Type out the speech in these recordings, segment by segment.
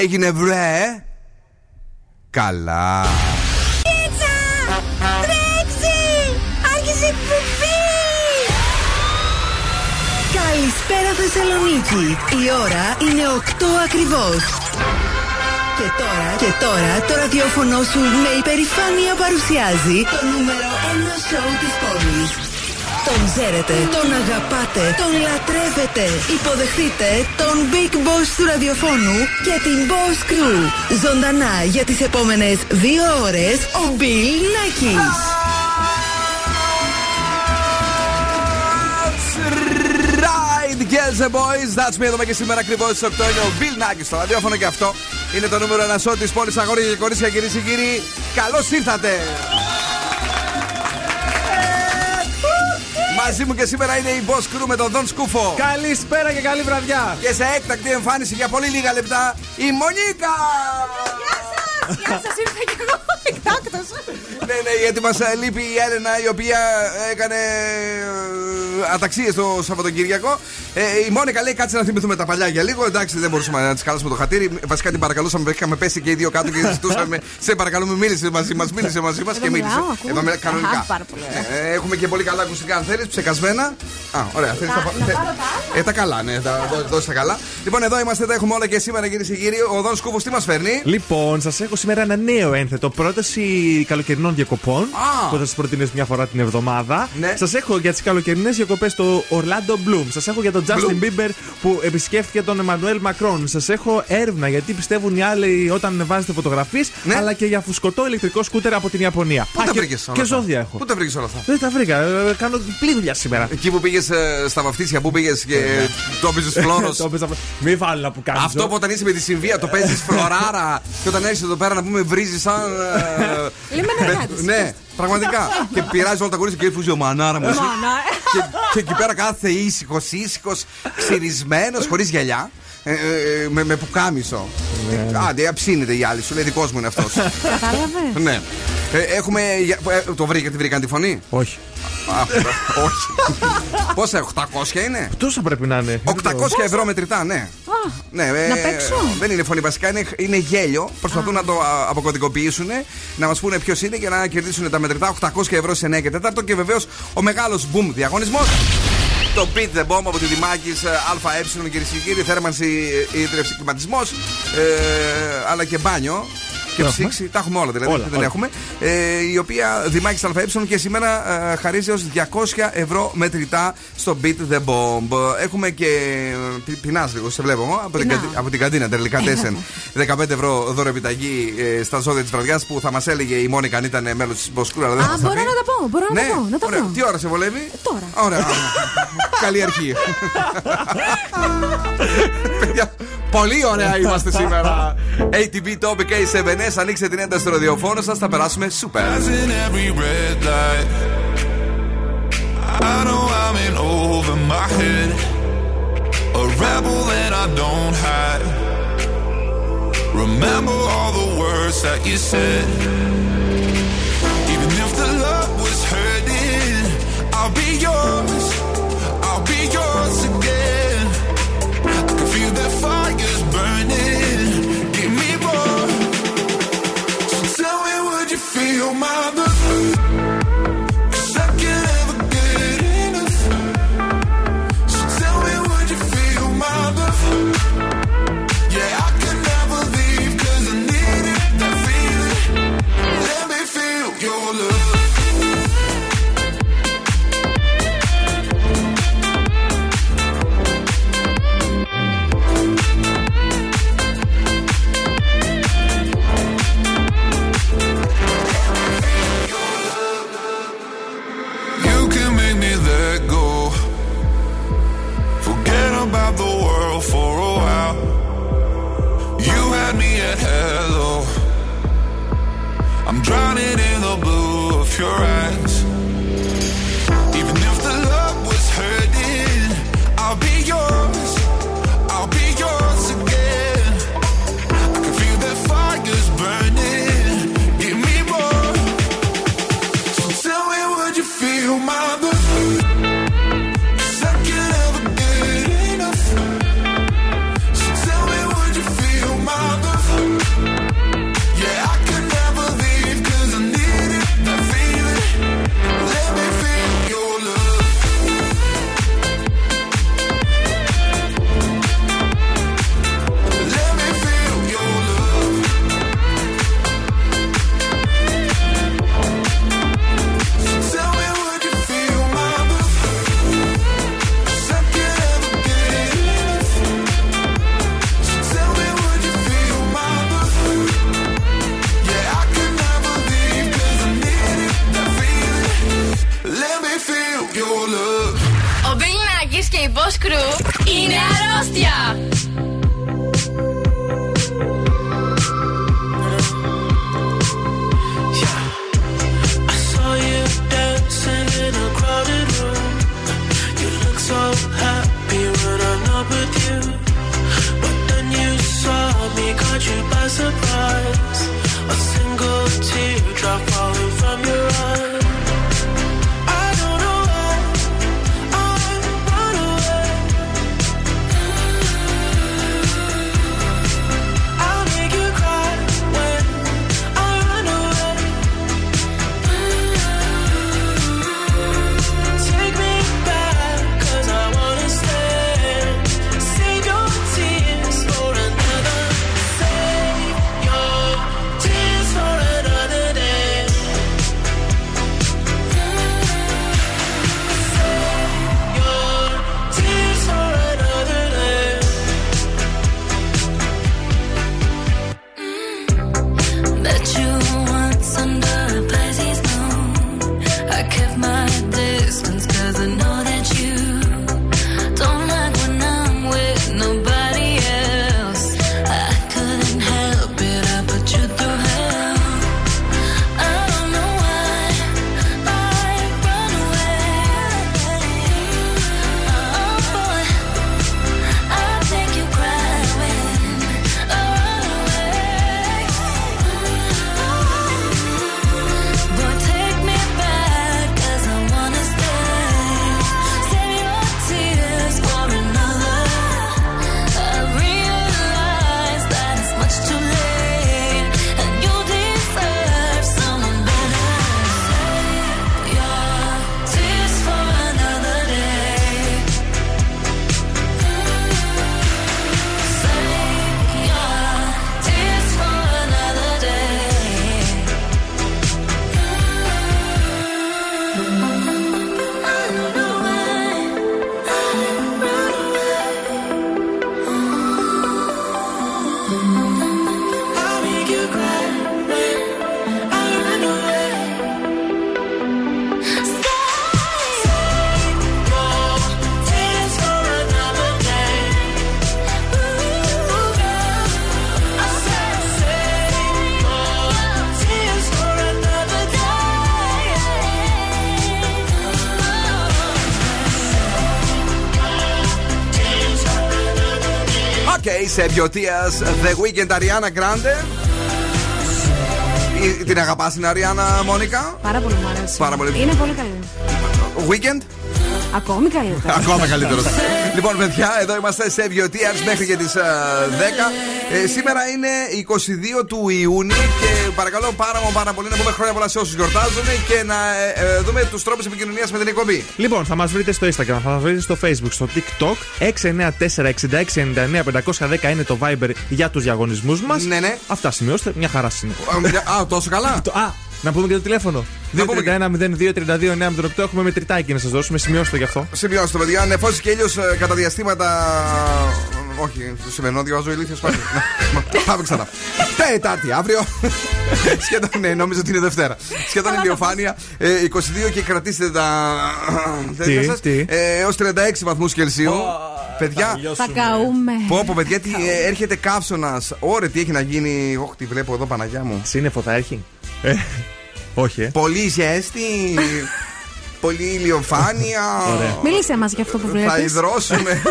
έγινε βρε; Καλά Κίτσα! Τρέξει! Άρχισε η Καλησπέρα Θεσσαλονίκη Η ώρα είναι 8 ακριβώς και τώρα, και τώρα το ραδιόφωνο σου με υπερηφάνεια παρουσιάζει το νούμερο 1 σοου της πόλης. Τον ξέρετε, τον αγαπάτε, τον λατρεύετε. Υποδεχτείτε τον Big Boss του ραδιοφώνου και την Boss Crew. Ζωντανά για τις επόμενες δύο ώρες ο Bill Nackis. right, girls and boys. That's me εδώ και σήμερα ακριβώς στις 8 είναι ο Bill Nackis στο ραδιόφωνο και αυτό είναι το νούμερο 1 σώτη της πόλης αγόρια και κορίτσια, κυρίες και κύριοι. Καλώς ήρθατε! Μαζί μου και σήμερα είναι η Boss Crew με τον Δον Σκούφο. Καλησπέρα και καλή βραδιά. Και σε έκτακτη εμφάνιση για πολύ λίγα λεπτά η Μονίκα. Γεια σας! Γεια σας, ήρθα και εγώ εκτάκτος. ναι, ναι, γιατί μας λείπει η Έλενα η οποία έκανε ε, αταξίες το Σαββατοκύριακο. Ε, η Μόνικα λέει κάτσε να θυμηθούμε τα παλιά για λίγο. Εντάξει, δεν μπορούσαμε να τη καλέσουμε το χατήρι. Βασικά την παρακαλούσαμε, είχαμε πέσει και οι δύο κάτω και ζητούσαμε. σε παρακαλούμε, μίλησε μαζί μας, μίλησε μαζί μας και μίλησε. Εδώ μιλάω, κανονικά. Ε, έχουμε και πολύ καλά ακουστικά αν θέλεις, ψεκασμένα. Α, ωραία. Θέλεις τα, ε, τα καλά, ναι, τα δώσει τα καλά. Λοιπόν, εδώ είμαστε, τα έχουμε όλα και σήμερα κυρίες και κύριοι. Ο Δόν Σκούβος τι μας φέρνει; Λοιπόν, σας έχω σήμερα ένα νέο ένθετο. Πρόταση καλοκαιρινών διακοπών που θα σας προτείνεις μια φορά την εβδομάδα. Ναι. Σας έχω για τις καλοκαιρινές διακοπές το Orlando Bloom. Σας έχω για τον Justin Bieber που επισκέφθηκε τον Emmanuel Macron. Σας έχω έρευνα γιατί πιστεύουν οι άλλοι όταν βάζετε φωτογραφίες. Ναι. Αλλά και για φουσκωτό ηλεκτρικό σκούτερ από την Ιαπωνία. Πού Α, τα και- βρήκες όλα Και αυτά; ζώδια έχω. Πού τα βρήκες όλα αυτά; Δεν τα βρήκα. Ε, Κάνω διπλή δουλειά σήμερα. Εκεί που πήγες στα βαφτίσια, που πήγες και το έπαιζε φλόρος. Το έπαιζα- Μη βάλω να που κάνω. Αυτό που όταν είσαι με τη συμβία το παίζεις φλωράρα και όταν έρχεσαι εδώ πέρα να πούμε βρίζεις σαν. Ε, Λέμε με- εργάτης. Ναι, πραγματικά. και πειράζει όλα τα κορίτσια και φούζει ο μανάρα μου. εσύ. Μάνα. και, και εκεί πέρα κάθε ήσυχος, ήσυχος, ξυρισμένος, χωρίς γυαλιά. ε, ε, με, με πουκάμισο. Ε, Άντε, αψίνεται η άλλη, σου λέει δικός μου είναι αυτός. Κατάλαβες. ναι. Ε, έχουμε. για- ε, το βρήκατε, βρήκαν τη φωνή; Όχι. Α, όχι. Πόσα, 800 είναι; Τόσο πρέπει να είναι. 800 ευρώ μετρητά, ναι. ναι ε, να παίξω. Δεν είναι φωνή βασικά, είναι, είναι γέλιο. Προσπαθούν να το α, αποκωδικοποιήσουν, να μας πούνε ποιος είναι για να κερδίσουν τα μετρητά. 800 ευρώ σε 9 και 4 και βεβαίως ο μεγάλος boom διαγωνισμός. Το Beat the Bomb από τη Δημάκης ΑΕ, κυρίες και κύριοι. Θέρμανση, ίδρυυση, κλιματισμός. Ε, αλλά και μπάνιο. Και Τα ψήξη, τα έχουμε όλα δηλαδή. Όλα, δεν όλα. έχουμε. Ε, η οποία Δημάκη ΑΕ και σήμερα ε, χαρίζει ως 200 ευρώ μετρητά στο Beat the Bomb. Έχουμε και. Πεινάς λίγο, σε βλέπω. εγώ, Από την, Πεινάω. καντι- από την καντίνα τελικά τέσσερ. 15 ευρώ δώρο επιταγή ε, στα ζώδια της βραδιάς που θα μας έλεγε η Μόνικα αν ήταν μέλος της Μποσκούρα. αλλά δεν Α, θα μας τα μπορώ πει. να τα πω, μπορώ να Ναι, τα πω. Να τα ωραία. πω. Τι ώρα σε βολεύει; Τώρα. Ωραία. Καλή αρχή. Παιδιά, Πολύ ωραία είμαστε σήμερα. ATV Topic A7S. Ανοίξτε την ένταση στο ραδιοφόνο σα. Θα περάσουμε σούπερ. Passing every red light. I know I'm in over my head. A rebel and I don't hide. Remember all the words that you said. Even if the love was hurting, I'll be yours. I'll be yours again. I can feel the fires burning. Give me more. So tell me, would you feel my love? Your eyes. Okay, σε Βιωτία The Weekend Ariana Grande. Ε, Την αγαπάς την Ariana Μόνικα; Πάρα πολύ μου αρέσει. Πάρα πολύ. Είναι πολύ καλή. Weekend; Ακόμη καλύτερα. Ακόμα καλύτερος. Λοιπόν, παιδιά, εδώ είμαστε σε Βιωτία μέχρι και τις 10. Ε, σήμερα είναι 22 του Ιούνιου και παρακαλώ πάρα, μα πάρα πολύ να πούμε χρόνια πολλά σε όσους γιορτάζουν και να ε, ε, δούμε τους τρόπους επικοινωνίας με την εκπομπή. Λοιπόν, θα μας βρείτε στο Instagram, θα μας βρείτε στο Facebook, στο TikTok. 694-6699-510 είναι το Viber για τους διαγωνισμούς μας. Ναι, ναι. Αυτά σημειώστε, μια χαρά είναι. Α, τόσο καλά. Το- Α, να πούμε και το τηλέφωνο. Να πούμε και- 231-02-32-908 έχουμε μετρητάκι να σας δώσουμε, σημειώστε γι' αυτό. Σημειώστε, παιδιά. Νεφώσει και ήλιος κατά διαστήματα. Όχι, το σημερινό διαβάζω ηλίθιο πάλι. Πάμε ξανά. Τετάρτη αύριο. Σχεδόν, ναι, νόμιζα ότι είναι Δευτέρα. Σχεδόν ηλιοφάνεια. Ε, 22 και κρατήστε τα. τέτοια σας. τι; Ε, Έως 36 βαθμούς Κελσίου. Παιδιά, Θα καούμε. πω πω παιδιά, τι, ε, έρχεται καύσωνας. Ωρε, τι έχει να γίνει. Όχι, τι βλέπω εδώ, Παναγιά μου. Σύννεφο θα έχει. Ε, όχι, ε. Πολύ ζέστη. Πολύ ηλιοφάνεια. Ωραία. Μίλησε μας για αυτό που Θα βλέπει. υδρώσουμε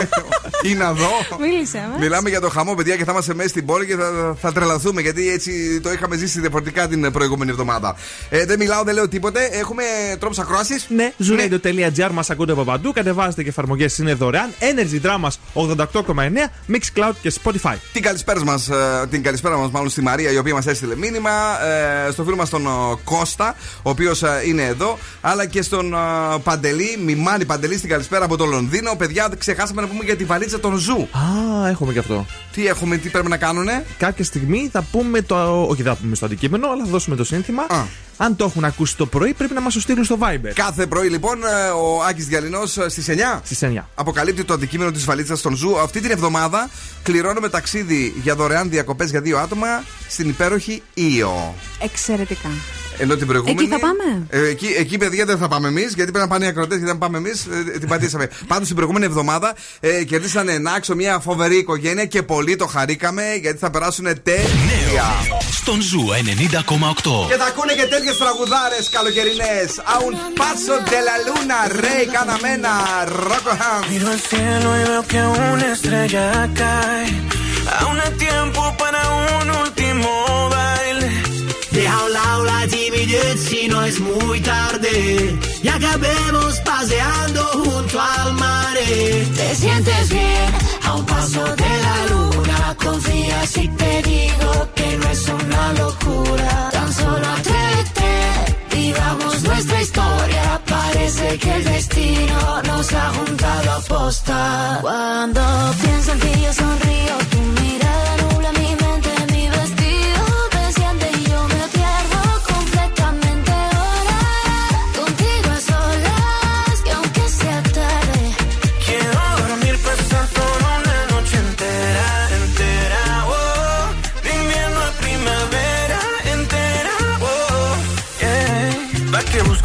ή να δω. Μίλησε μας. Μιλάμε για το χαμό, παιδιά, και θα είμαστε μέσα στην πόλη και θα, θα τρελαθούμε γιατί έτσι το είχαμε ζήσει διαφορετικά την προηγούμενη εβδομάδα. Ε, δεν μιλάω, δεν λέω τίποτε. Έχουμε τρόπους ακρόαση. Ναι, zooradio.gr μας ακούτε από παντού. Κατεβάζετε και εφαρμογές είναι δωρεάν. Energy Dramas 88,9, Mixcloud και Spotify. Την καλησπέρα μας, την καλησπέρα μας μάλλον στη Μαρία, η οποία μας έστειλε μήνυμα. Ε, στο φίλο μας τον ε, Κώστα, ο οποίος είναι εδώ. Αλλά και στον ε, Παντελή, Μιμάνι Παντελή, στην καλησπέρα από το Λονδίνο. Παιδιά, ξεχάσαμε να πούμε για τη βαλίτσα των Ζου. Α, έχουμε και αυτό. Τι έχουμε, τι πρέπει να κάνουνε; Κάποια στιγμή θα πούμε το. Όχι, δεν θα πούμε στο αντικείμενο, αλλά θα δώσουμε το σύνθημα. Α. Αν το έχουν ακούσει το πρωί, πρέπει να μας το στείλουν στο Viber. Κάθε πρωί λοιπόν ε, ο Άκης Διαλυνός στις 9. Στις 9. Αποκαλύπτει το αντικείμενο της βαλίτσας των Ζου. Αυτή την εβδομάδα κληρώνουμε ταξίδι για δωρεάν διακοπές για δύο άτομα στην υπέροχη Ήο. Εξαιρετικά. Ενώ την προηγούμενη. Εκεί θα πάμε; Ε, εκεί, εκεί, παιδιά, δεν θα πάμε εμείς, γιατί πρέπει να πάνε οι ακροτέ. Γιατί αν πάμε εμείς, την πατήσαμε. Πάντως την προηγούμενη εβδομάδα ε, κερδίσανε να άξω μια φοβερή οικογένεια και πολύ το χαρήκαμε, γιατί θα περάσουν τέλεια. Στον Ζου 90,8. Και θα ακούνε και τέτοιες τραγουδάρες καλοκαιρινές. Aún paso de la luna, Rey Canamena, Roccoham. Miro al cielo y veo que una estrella cae. Aún hay tiempo para un último baile. Si no es muy tarde. Y acabemos paseando junto al mar. Te sientes bien a un paso de la luna. Confía si te digo que no es una locura. Tan solo atrévete, vivamos nuestra historia. Parece que el destino nos ha juntado a posta. Cuando pienso en ti yo sonrío, tu mirada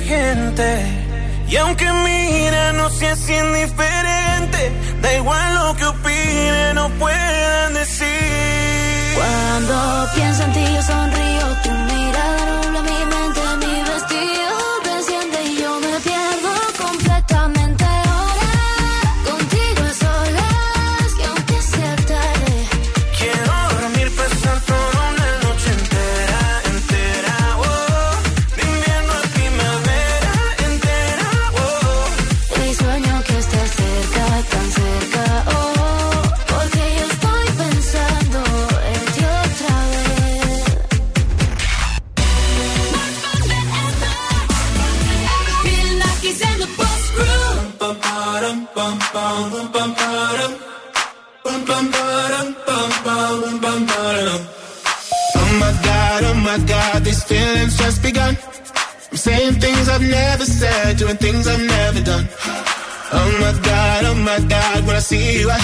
gente. Y aunque mira, no seas indiferente. Da igual lo que opinen o puedan decir. Cuando pienso en ti yo sonrío, tu mirada nubla mi mente, mi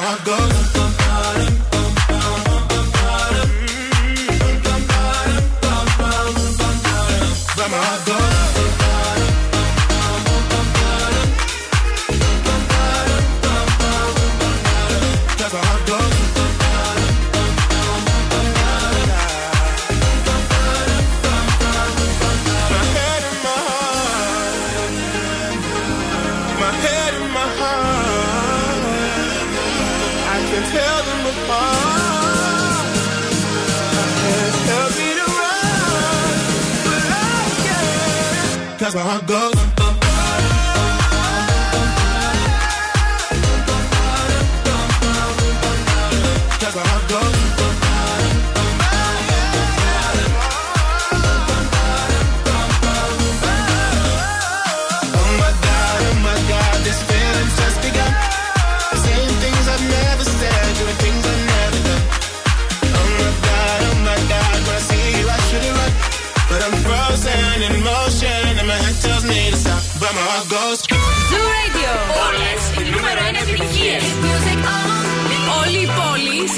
I go. that's where I go.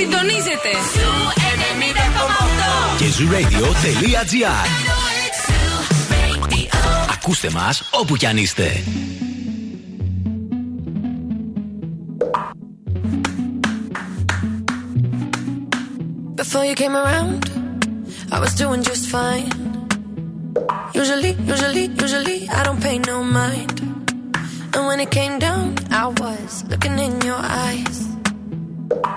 Συντονίζετε. Και zooradio.gr Ακούστε μας όπου κι αν είστε. Before you came around, I was doing just fine. Usually, usually, usually, I don't pay no mind. And when it came down, I was looking in your eyes.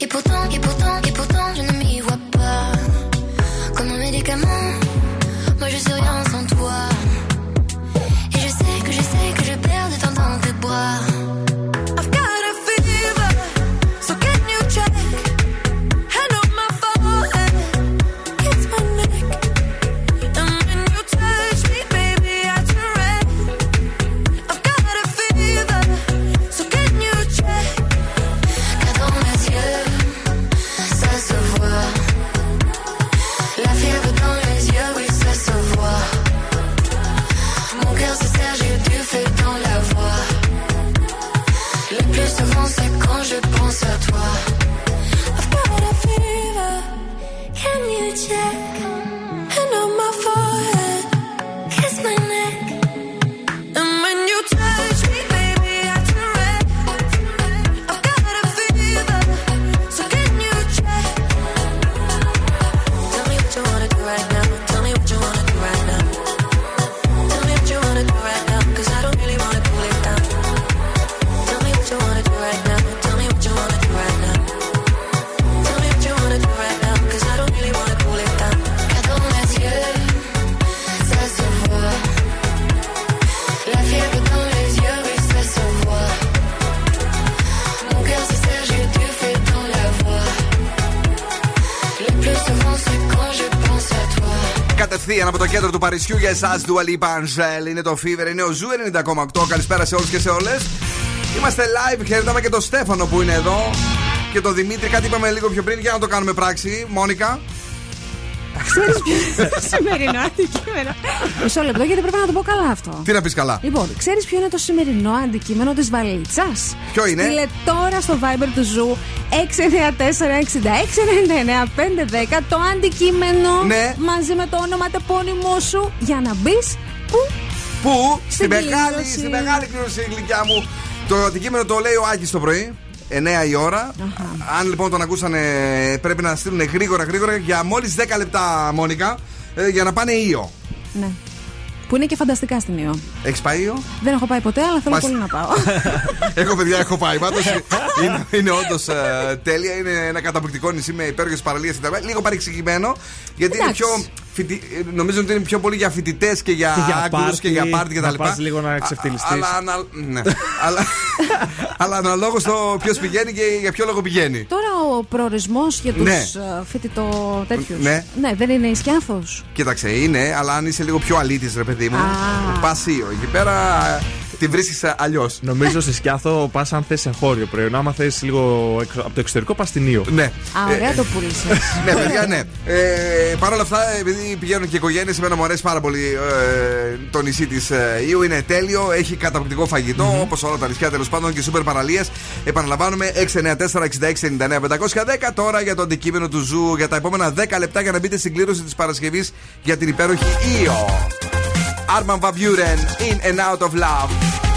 Et pourtant, et pourtant, et pourtant, je ne m'y vois pas. Comme un médicament, moi je suis rien. κέντρο του Παρισιού για εσάς, Dua Lipa Angel. Είναι το Fever, είναι ο Ζου 90,8. Καλησπέρα σε όλους και σε όλες. Είμαστε live, χαιρετάμε και τον Στέφανο που είναι εδώ. Και τον Δημήτρη, κάτι είπαμε λίγο πιο πριν για να το κάνουμε πράξη. Μόνικα. Ξέρει ποιο είναι το σημερινό αντικείμενο. Μισό λεπτό γιατί πρέπει να το πω καλά αυτό. Τι να πεις καλά. Λοιπόν, ξέρεις ποιο είναι το σημερινό αντικείμενο της βαλίτσας; Ποιο είναι; Στείλε τώρα στο Viber του Ζου 694-6699-510 το αντικείμενο Ναι. μαζί με το όνομα επώνυμό σου για να μπεις που; Πού; Στη Στην μεγάλη, κλήρωση. στη μεγάλη κλήρωση γλυκιά μου. Το αντικείμενο το λέει ο Άκης το πρωί. 9 η ώρα. Αν λοιπόν τον ακούσανε, πρέπει να στείλουν γρήγορα γρήγορα για μόλις 10 λεπτά, Μόνικα, ε, για να πάνε Ήο. Ναι. Που είναι και φανταστικά στην Ιω. Έχεις πάει Ήο; Δεν έχω πάει ποτέ, αλλά θέλω Μας- πολύ να πάω. έχω παιδιά, έχω πάει. Πάντως είναι, είναι όντως τέλεια. Είναι ένα καταπληκτικό νησί με υπέροχες παραλίες κτλ. Λίγο παρεξηγημένο γιατί είναι Εντάξει. πιο. φοιτη- ε, Νομίζω ότι είναι πιο πολύ για φοιτητές και για, Και για Άγγλους πάρτι, και για πάρτι κτλ. να πας λίγο να ξεφτυλιστείς. Αλλά, ανα- ναι. αλλά, αλλά αναλόγως το ποιος πηγαίνει και για ποιο λόγο πηγαίνει. Τώρα ο προορισμός για τους Ναι. φοιτητό τέτοιους. Ναι. ναι, δεν είναι Ισκιάθο. Κοίταξε, είναι, αλλά αν είσαι λίγο πιο αλήτης, ρε παιδί μου, Α. πας Ήο. Εκεί πέρα ε, τη βρίσκεις αλλιώς. Νομίζω σε σκιάθο πας αν θες εγχώριο προϊόν. Άμα θες λίγο εξ- από το εξωτερικό, πας στην Ήο. Ναι. Α, ωραία το πούλησε. ναι, παιδιά, ναι. Ε, Παρ' όλα αυτά, επειδή πηγαίνουν και οικογένειες, εμένα μου αρέσει πάρα πολύ ε, το νησί της ε, Ίου. Είναι τέλειο, έχει καταπληκτικό φαγητό, όπως όπως όλα τα νησιά τέλος πάντων και σούπερ παραλίες. Επαναλαμβάνουμε 694-6699-510 τώρα για το αντικείμενο του Ζου για τα επόμενα 10 λεπτά για να μπείτε στην κλήρωση της Παρασκευής για την υπέροχη Ίο. Armin Van Buuren, In and Out of Love.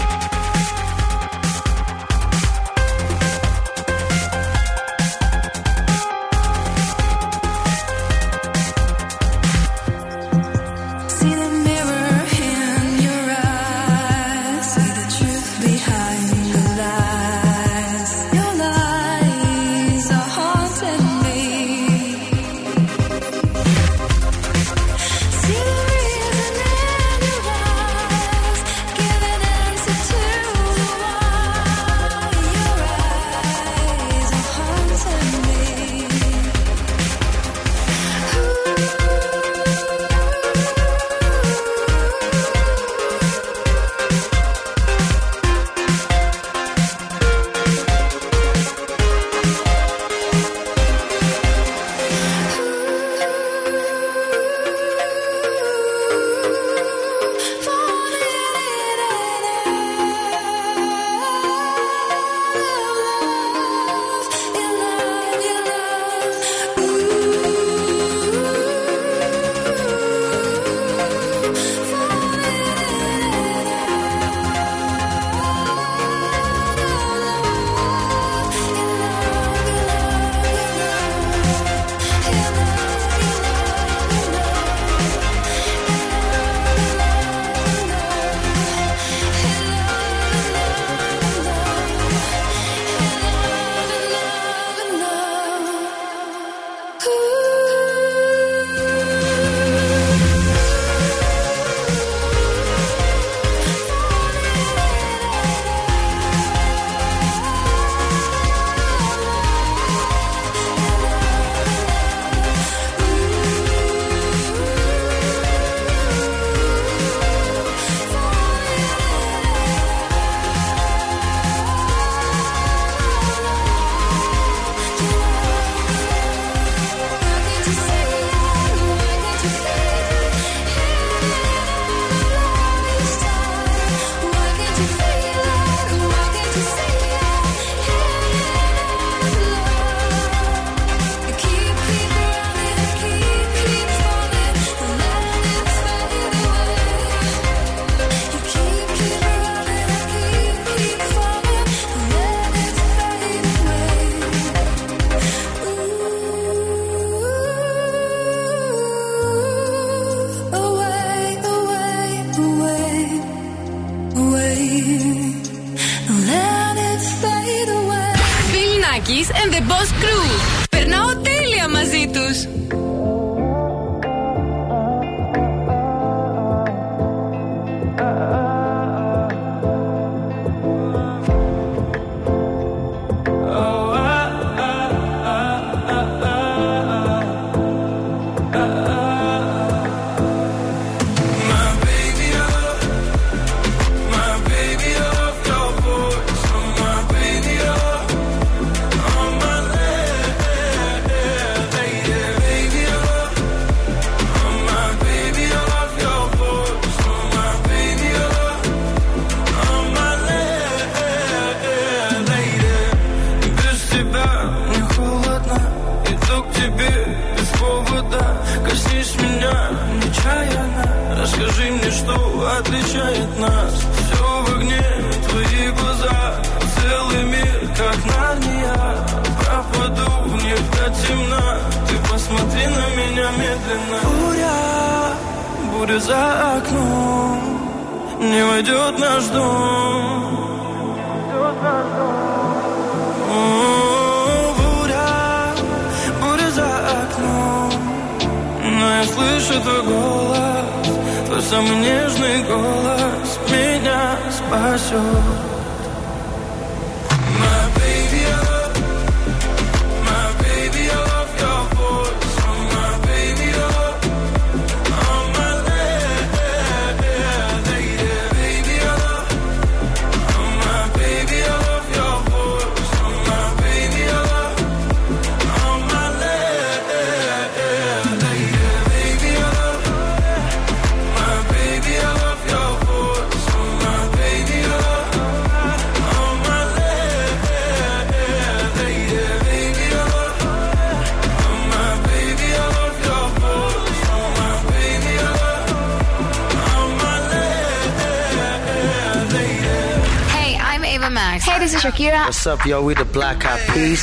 What's up, yo? We the Black Eyed Peas.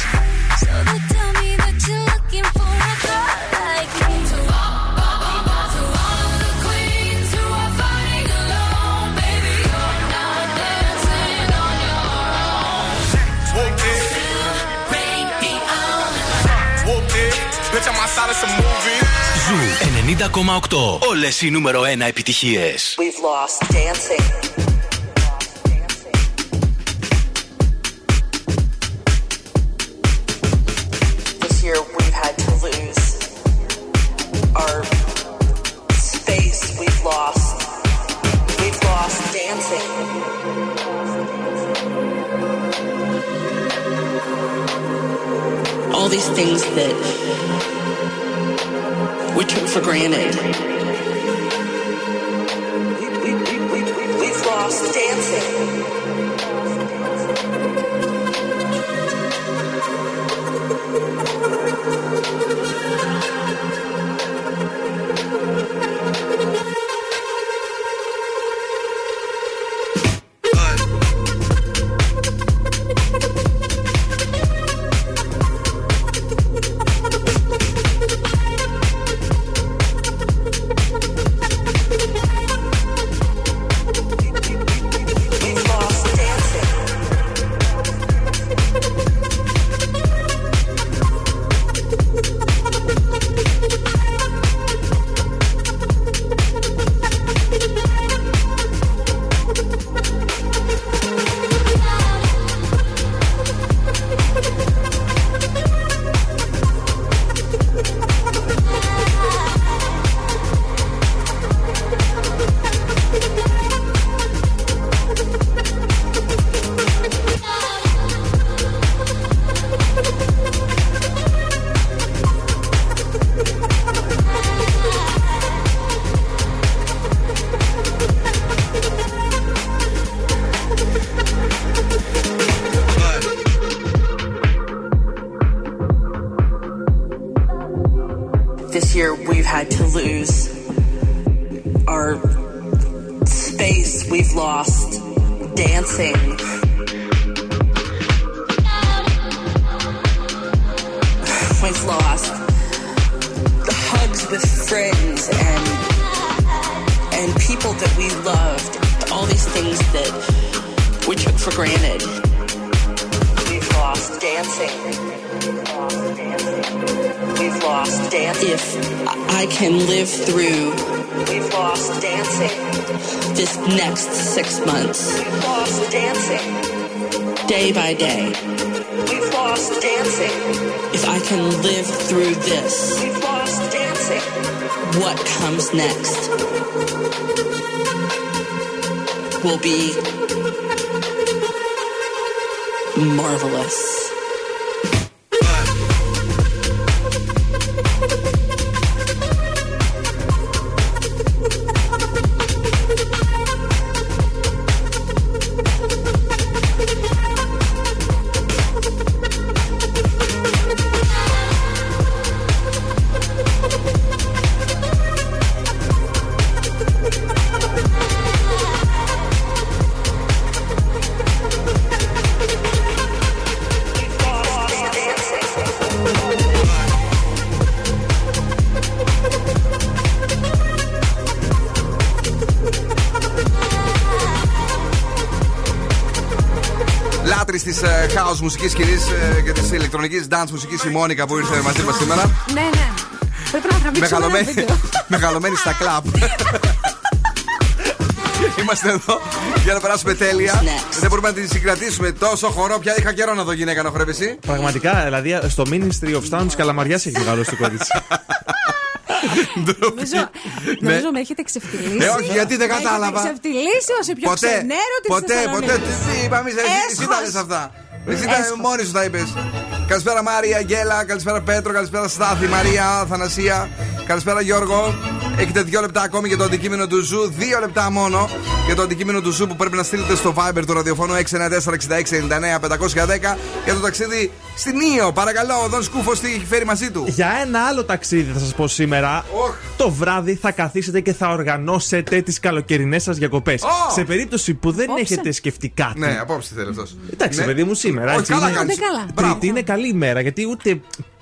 Ζου 90,8. Όλες οι νούμερο 1 επιτυχίες. We've lost dancing. Μουσικής σκηνή και της ηλεκτρονικής dance μουσικής η Μόνικα που ήρθε μαζί μας σήμερα. Ναι, ναι. Πρέπει να τραβήξουμε ένα Μεγαλωμένη, βίντεο. μεγαλωμένη στα κλαμπ. Είμαστε εδώ για να περάσουμε τέλεια. Δεν μπορούμε να τη συγκρατήσουμε τόσο χορό. Πια είχα καιρό να δω γυναίκα να χορεύει εσύ. Πραγματικά, δηλαδή στο Ministry of Sound της Καλαμαριάς έχει μεγαλώσει το κορίτσι. Νομίζω, νομίζω με έχετε ξεφτυλίσει. Ε, όχι, γιατί δεν Με έχετε κατάλαβα. ξεφτυλίσει ω η πιο Ποτέ, ξενέρο τη ποτέ, ποτέ. Τι είπαμε, εσύ- εσύ Έσχος. τα λες αυτά. Εσύ τα Έσχος. μόνη σου τα είπες. Καλησπέρα Μάρια, Αγγέλα, καλησπέρα Πέτρο, καλησπέρα Στάθη, Μαρία, Θανασία, καλησπέρα Γιώργο. Έχετε δύο λεπτά ακόμη για το αντικείμενο του Ζου, δύο λεπτά μόνο για το αντικείμενο του Ζου που πρέπει να στείλετε στο Viber του ραδιοφώνου 694-6699-510 για το ταξίδι στην Ίο. Παρακαλώ, ο Δον Σκούφος τι έχει φέρει μαζί του; Για ένα άλλο ταξίδι θα σας πω σήμερα. Το βράδυ θα καθίσετε και θα οργανώσετε τις καλοκαιρινές σας διακοπές. Ω! Σε περίπτωση που δεν Απόψε. έχετε σκεφτεί κάτι. Ναι, απόψε θέλει αυτός. Εντάξει, παιδί μου, σήμερα. Όχι, έτσι, καλά είναι- κάνεις. Άντε καλά. Τρίτη είναι καλή ημέρα γιατί ούτε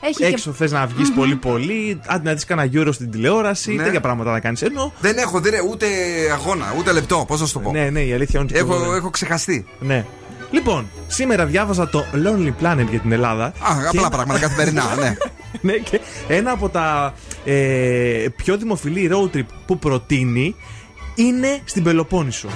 Έχει και- έξω θες να βγεις πολύ πολύ, άντε να δεις κανένα γύρο στην τηλεόραση, Ναι. τέτοια πράγματα να κάνεις. Ενώ. Δεν έχω δεν, ούτε αγώνα, ούτε λεπτό. Πώς να σου το πω. Ναι, ναι, η αλήθεια είναι ότι. Έχω, το- έχω ξεχαστεί. Ναι. Λοιπόν, σήμερα διάβαζα το Lonely Planet για την Ελλάδα. Α, Και απλά ένα- πράγματα καθημερινά, ναι. ναι, και ένα από τα ε, πιο δημοφιλή road trip που προτείνει είναι στην Πελοπόννησο.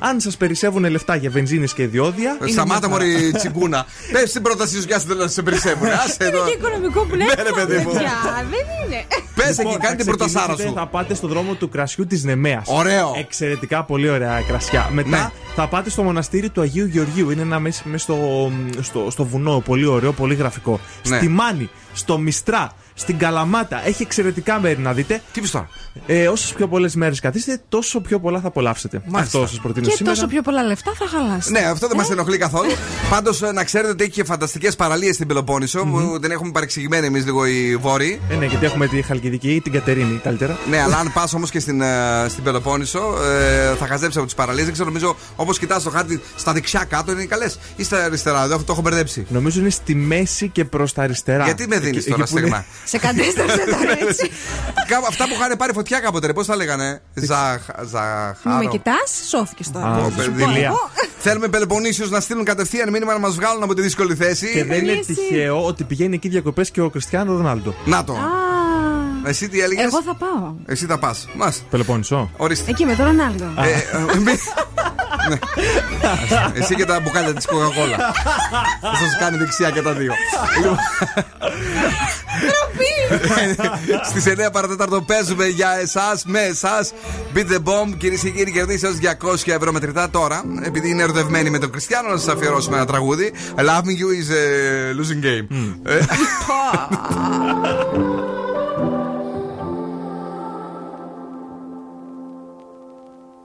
Αν σας περισσεύουν λεφτά για βενζίνες και διόδια. είναι Σταμάτα μια χαρά. μωρή τσιγκούνα. Πες την πρότασή σου και άσε να σε περισσεύουν. Άσε Είναι εδώ. και οικονομικό πνεύμα. Ναι, ρε, παιδί μου. παιδιά, Δεν είναι. Πες Λοιπόν, εκεί, κάνει θα την προτασάρα ξεκινήσετε, σου. Θα πάτε στο δρόμο του κρασιού της Νεμαία. Ωραίο. Εξαιρετικά πολύ ωραία κρασιά. Μετά Ναι. θα πάτε στο μοναστήρι του Αγίου Γεωργίου. Είναι ένα μέσα μέσα στο, στο, στο βουνό. Πολύ ωραίο, πολύ γραφικό. Ναι. Στη Μάνη, στο Μιστρά, στην Καλαμάτα. Έχει εξαιρετικά μέρη να δείτε. Τι πει τώρα; Ε, Όσες πιο πολλές μέρες καθίσετε, τόσο πιο πολλά θα απολαύσετε. Μάλιστα. Αυτό σα προτείνω Και σήμερα. τόσο πιο πολλά λεφτά θα χαλάσει. Ναι, αυτό δεν μας ενοχλεί καθόλου. Πάντως να ξέρετε ότι έχει και φανταστικές παραλίες στην Πελοπόννησο που την έχουμε παρεξηγημένη εμείς λίγο οι Βόρειοι. Ε, ναι, γιατί έχουμε τη Χαλκιδική ή την Κατερίνη καλύτερα. Ναι, αλλά αν πας όμως και στην, ε, στην Πελοπόννησο, ε, θα χαζέψει από τις παραλίες. Δεν ξέρω, νομίζω όπως κοιτάς το χάρτη στα δεξιά κάτω είναι καλές. Ή στα αριστερά, δεν το έχω μπερδέψει. Νομίζω είναι στη μέση και προς τα αριστερά. Γιατί με δίνεις Εκεί- τώρα εκεί που είναι- στίγμα. Σε κατέστρεψε τώρα έτσι. Κα- Αυτά που είχαν πάρει φωτιά κάποτε, ρε, πώς τα λέγανε; Ζαχ, Μη ζαχάρο. με κοιτάς, σώθηκες τώρα. Α, Πω, θα παιδί. σου πω εγώ. Θέλουμε Πελοποννήσιους να στείλουν κατευθείαν μήνυμα να μας βγάλουν από τη δύσκολη θέση. Και δεν είναι Εσύ. τυχαίο ότι πηγαίνει εκεί διακοπές και ο Κριστιανό Ρονάλντο. Να το. Α, Εσύ τι έλεγες; Εγώ θα πάω. Εσύ θα πας. Μας. Πελοπόννησο. Ορίστε. Εκεί με τον Ρονάλντο. Ε, ε, μη- Ναι. Εσύ και τα μπουκάλια της Coca-Cola. Θα σας κάνει δεξιά και τα δύο. Λοιπόν, Στις 9 παρατέταρτο παίζουμε για εσάς, με εσάς. Beat the bomb, κυρίες και κύριοι, κερδίσει έω 200 ευρώ μετρητά τώρα. Επειδή είναι ερωτευμένοι με τον Κριστιανό, να σας αφιερώσουμε ένα τραγούδι. Loving you is a losing game. Ε,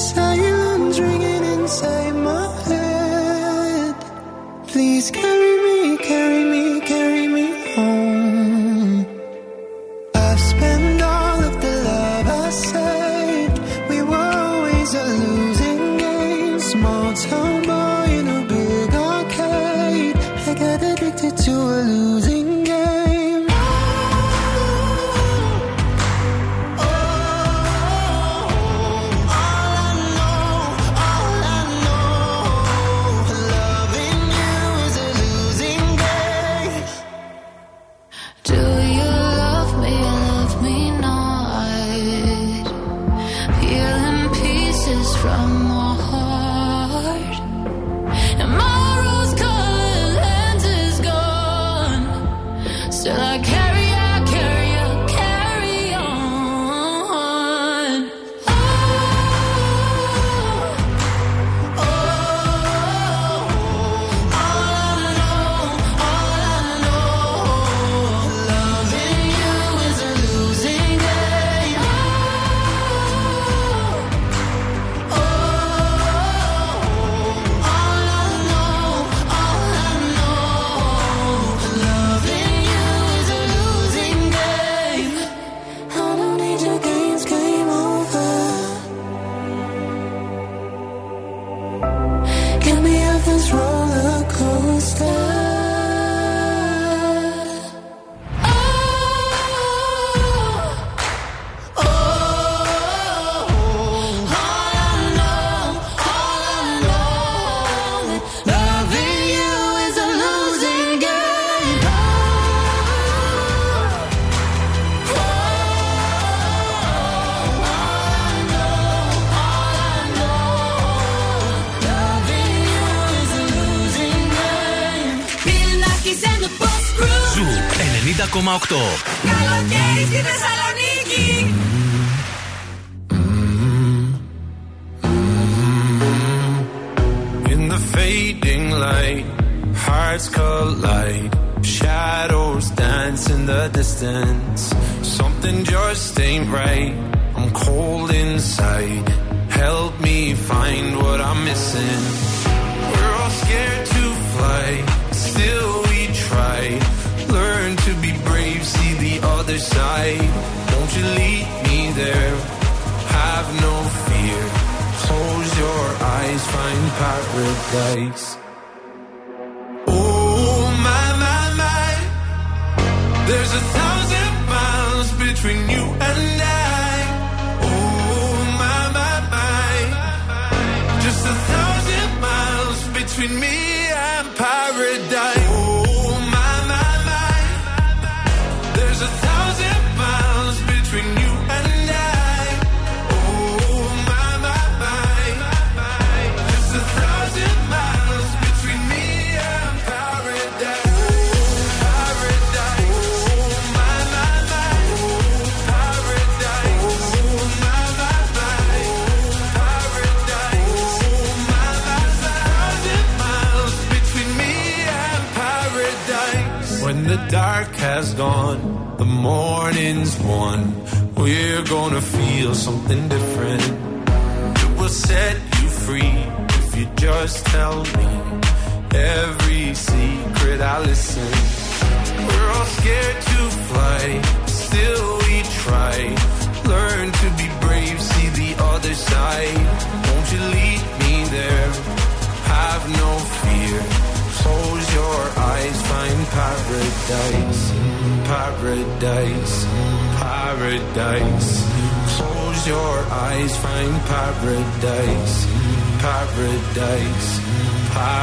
Silence ringing inside my head. Please carry me, carry me,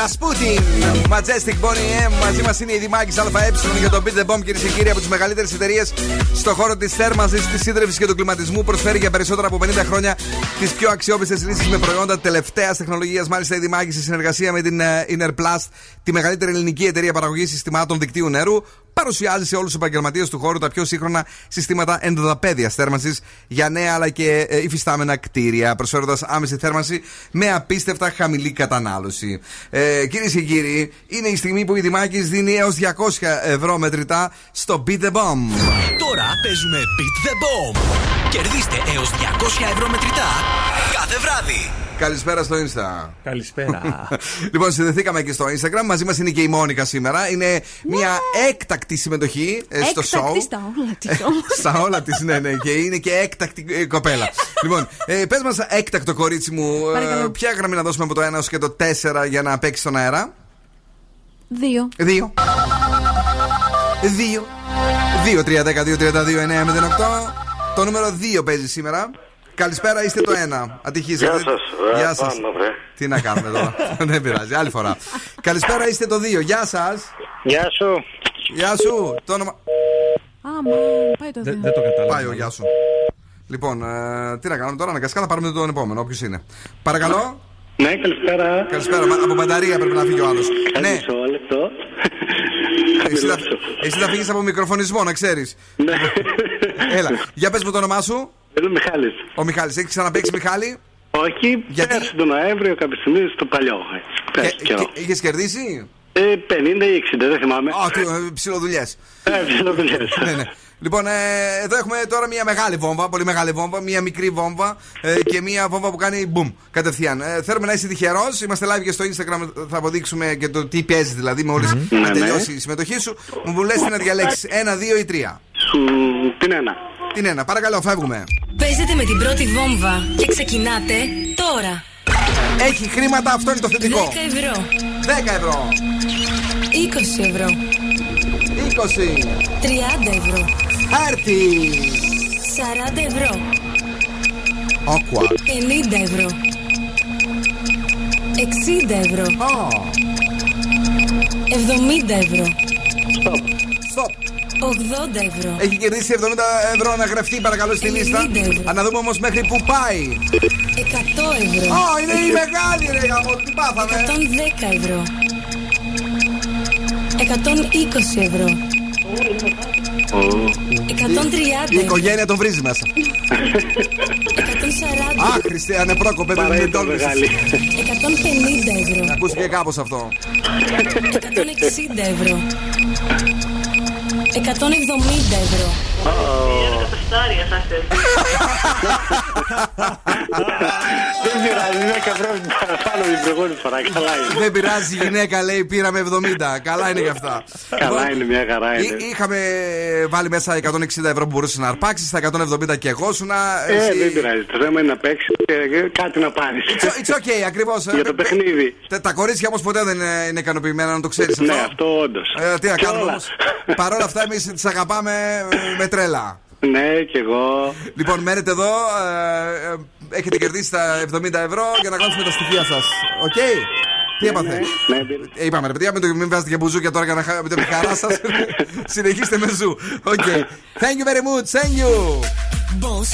Ρασπούτιν, Majestic Bonnie M. Μαζί μας είναι η Δημάκης ΑΕ για το Beat the Bomb, κυρίε και κύριοι, από τις μεγαλύτερες εταιρείες στον χώρο της θέρμανσης, της σύντρευση και του κλιματισμού. Προσφέρει για περισσότερα από 50 χρόνια τις πιο αξιόπιστες λύσεις με προϊόντα τελευταίας τεχνολογίας. Μάλιστα, η Δημάκη σε συνεργασία με την ε, Innerplast, τη μεγαλύτερη ελληνική εταιρεία παραγωγής συστημάτων δικτύου νερού, παρουσιάζει σε όλους τους επαγγελματίες του χώρου τα πιο σύγχρονα συστήματα ενδοδαπέδια θέρμανσης για νέα αλλά και ε, υφιστάμενα κτίρια, προσφέροντας άμεση θέρμανση με απίστευτα χαμηλή κατανάλωση. Ε, Κυρίες και κύριοι, είναι η στιγμή που η Δημάκης δίνει έως 200 ευρώ μετρητά στο Beat the Bomb. Τώρα παίζουμε Beat the Bomb. Κερδίστε έως 200 ευρώ μετρητά κάθε βράδυ. Καλησπέρα στο Insta. Καλησπέρα. λοιπόν, συνδεθήκαμε και στο Instagram. Μαζί μας είναι και η Μόνικα σήμερα. Είναι μια έκτακτη συμμετοχή ε, στο show. Έκτακτη στα όλα της όμως. Στα όλα της, ναι, ναι. Και είναι και έκτακτη ε, κοπέλα. λοιπόν, ε, πες μας, έκτακτο κορίτσι μου, ε, Παρακαλώ. ποια γραμμή να δώσουμε από το 1 έως και το 4 για να παίξει στον αέρα; Δύο. 2. 2. 2, 3, 10, 2, 32, 9, 08. Το νούμερο 2 παίζει σήμερα. Καλησπέρα, είστε το 1. Ατυχήσατε. Γεια σας. Ε, Γεια σας. πάμε, βρε. Τι να κάνουμε εδώ. Δεν πειράζει, άλλη φορά. Καλησπέρα, είστε το 2. Γεια σας. Γεια σου. Γεια σου. Το όνομα. Άμα, πάει το δύο. Δεν το κατάλαβα. Πάει ο γεια σου. Λοιπόν, ε, τι να κάνουμε τώρα, αναγκαστικά θα πάρουμε τον επόμενο, όποιος είναι. Παρακαλώ. Ναι, καλησπέρα. Καλησπέρα, μα- από μπαταρία πρέπει να φύγει ο άλλος. Ναι, Μισό λεπτό. εσύ θα, εσύ θα φύγεις από μικροφωνισμό, να ξέρεις. Ναι. Έλα, για πες μου το όνομά σου. Είμαι ο Μιχάλης. Ο Μιχάλης, έχεις ξαναπέξει Μιχάλη; Όχι, Γιατί; πέρσι τον Νοέμβριο κάποια στιγμή στο παλιό. έτσι, Πέρσι καιρό. Είχες κερδίσει; Ε, 50 ή 60, δεν θυμάμαι. Α, τι, ε, ψιλοδουλειέ. Ε, ψιλοδουλειές. ναι, ναι. Λοιπόν, ε, εδώ έχουμε τώρα μια μεγάλη βόμβα, πολύ μεγάλη βόμβα, μια μικρή βόμβα ε, και μια βόμβα που κάνει μπουμ κατευθείαν. Ε, θέλουμε να είσαι τυχερός. Είμαστε live και στο Instagram. Θα αποδείξουμε και το τι παίζεις δηλαδή, μόλις Ναι, να ναι. τελειώσει η συμμετοχή σου. Μου λες τι να διαλέξεις, ένα, δύο ή τρία. Σου την ένα. Την ένα, παρακαλώ, φεύγουμε. Παίζετε με την πρώτη βόμβα και ξεκινάτε τώρα. Έχει χρήματα, αυτό είναι το 10 θετικό. ευρώ. 10 ευρώ. 20 ευρώ. 20. 30 ευρώ. Έρθει. 40 ευρώ. Όκουα. 50 ευρώ. 60 ευρώ. 70 ευρώ. Stop. Stop. 80 ευρώ. Έχει κερδίσει 70 ευρώ να γραφτεί παρακαλώ στη λίστα. 90 ευρώ. Α, να δούμε όμως μέχρι που πάει. 100 ευρώ. Α, είναι η μεγάλη ρε γαμώ, τι πάθαμε. 110 ευρώ. 120 ευρώ. 130 Η ευρώ. οικογένεια τον βρίζει μέσα. 140 Α, Χριστέ, ανεπρόκοπε, δεν είναι τόλμηση. 150 ευρώ. Ακούστηκε κάπως αυτό. 160 ευρώ. 170 ευρώ. Δεν πειράζει, 10 ευρώ παραπάνω την προηγούμενη φορά. Καλά είναι. Δεν πειράζει, η γυναίκα λέει πήραμε 70. Καλά είναι και αυτά. Καλά είναι, μια χαρά είναι. Εί- Είχαμε βάλει μέσα 160 ευρώ που μπορούσε να αρπάξεις, στα 170 και εγώ σου να. Ε, δεν πειράζει. Το θέμα είναι να παίξεις και κάτι να πάρεις. It's okay, ακριβώς. Για το παιχνίδι. Τα κορίτσια όμως ποτέ δεν ε, είναι ικανοποιημένα, να το ξέρεις αυτό. Ναι, αυτό όντως. Ε, τι να κάνουμε όμως. Παρ' όλα αυτά, εμείς τις αγαπάμε ε, με τρέλα. Ναι, κι εγώ. Λοιπόν, μένετε εδώ. ε, ε, έχετε κερδίσει τα 70 ευρώ για να κάνουμε τα στοιχεία σας. Οκ; Τι έπαθε; Ναι, Ε, Είπαμε ρε παιδιά, μην, το, μην βάζετε και μπουζούκια τώρα για να χα- με τη χαρά σας. Συνεχίστε με Zoo. OK. Thank you very much. Thank you. Boss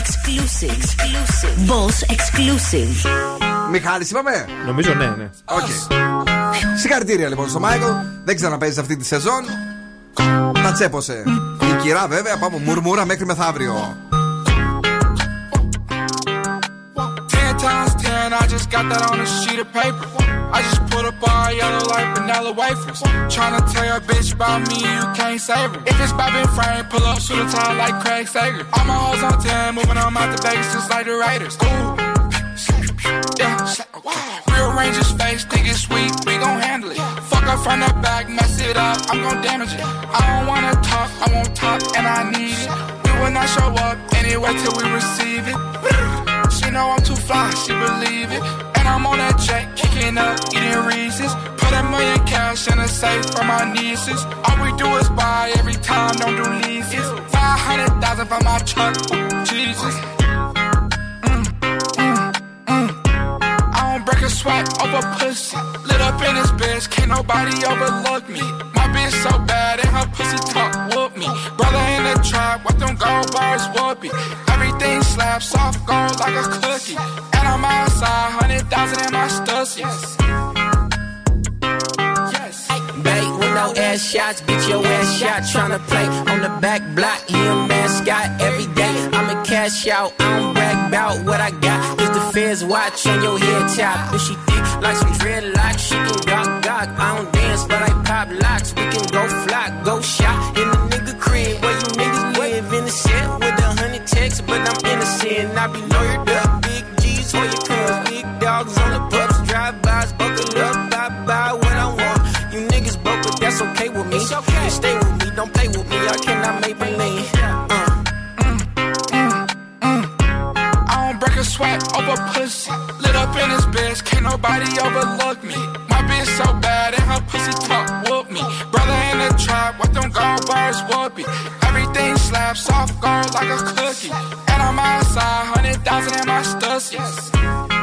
exclusive. exclusive. Boss exclusive. Μιχάλης είπαμε; Νομίζω ναι, ναι. Οκ. Συγχαρητήρια λοιπόν στο Μάικλ. Δεν ξαναπαίζεις αυτή τη σεζόν. Τα τσέπωσε. Η κυρά βέβαια πάμε μουρμούρα μέχρι μεθαύριο. Ten times ten, I just got that on a sheet of paper. I just put up all yellow like vanilla wafers. Tryna tell your bitch about me, you can't save her. If it's Bobby Frame, pull up, shoot a time like Craig Sager. All my hoes on ten, moving on out the Vegas just like the Raiders. Ooh. Yeah. Rearrange his face, think it's sweet, we gon' handle it. Fuck up from the back, mess it up, I'm gon' damage it. I don't wanna talk, I won't talk, and I need it. We will not show up anyway till we receive it. She know I'm too fly, she believe it. And I'm on that jet, kicking up, eating Reese's. Put a million cash in a safe for my nieces. All we do is buy every time, don't do leases. 500,000 for my truck, Jesus. Don't break break a pussy. Lit up in his bitch, can't nobody overlook me. My bitch so bad and her pussy talk whoop me. Brother in the trap, what them gold bars whoopee. Everything slaps soft gold like a cookie. And I'm outside, hundred thousand in my stussy. Yes. Yes. Bait with no ass shots, bitch, your ass shot. Tryna play on the back block, he a mascot every day. I'ma cash out, I don't brag about what I got. Cause the feds watch on your head top. If she thick like some dreadlocks, she can gawk gawk. I don't dance, but I pop locks. We can go flock, go shot in the nigga crib where you niggas live in the set with a hundred texts, but I'm innocent. I be sweat over pussy. Lit up in his bitch, can't nobody overlook me. My bitch so bad and her pussy talk whoop me. Brother in the trap, what them gold bars whoopee. Everything slaps soft gold like a cookie. And I'm outside, hundred thousand in my stussy.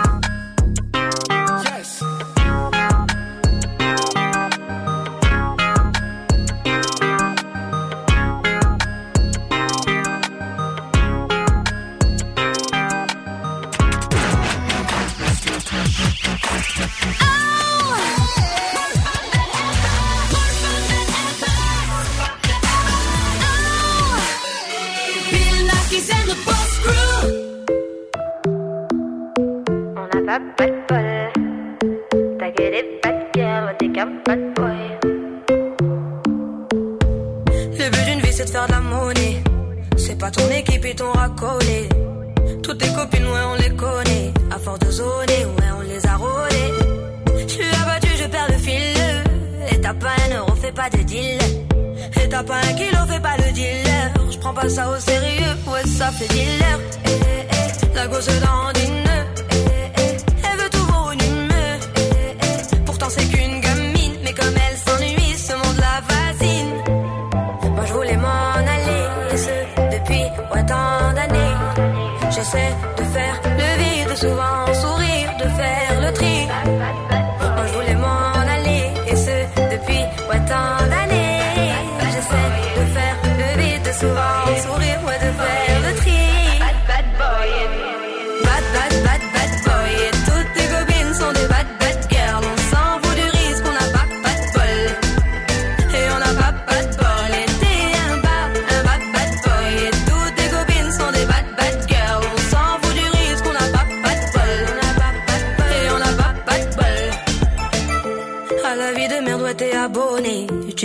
Toutes tes copines, ouais, on les connaît. À force de zoner, ouais, on les a rôlées. Je perds le fil. Et t'as pas un euro, pas de deal. Et t'as pas un kilo, fais pas le dealer. Je prends pas ça au sérieux, ouais, ça fait dealer. Eh, eh, la gosse nœud. Eh, eh, elle veut tout. Eh, eh, pourtant c'est qu'une gamine, mais comme elle s'ennuie, ce monde la fascine. Moi je voulais m'en aller, et ce depuis ouais, tant d'années. J'essaie de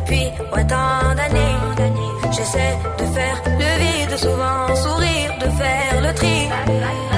depuis ouais, tant d'années. J'essaie de faire le vide, souvent sourire, de faire le tri.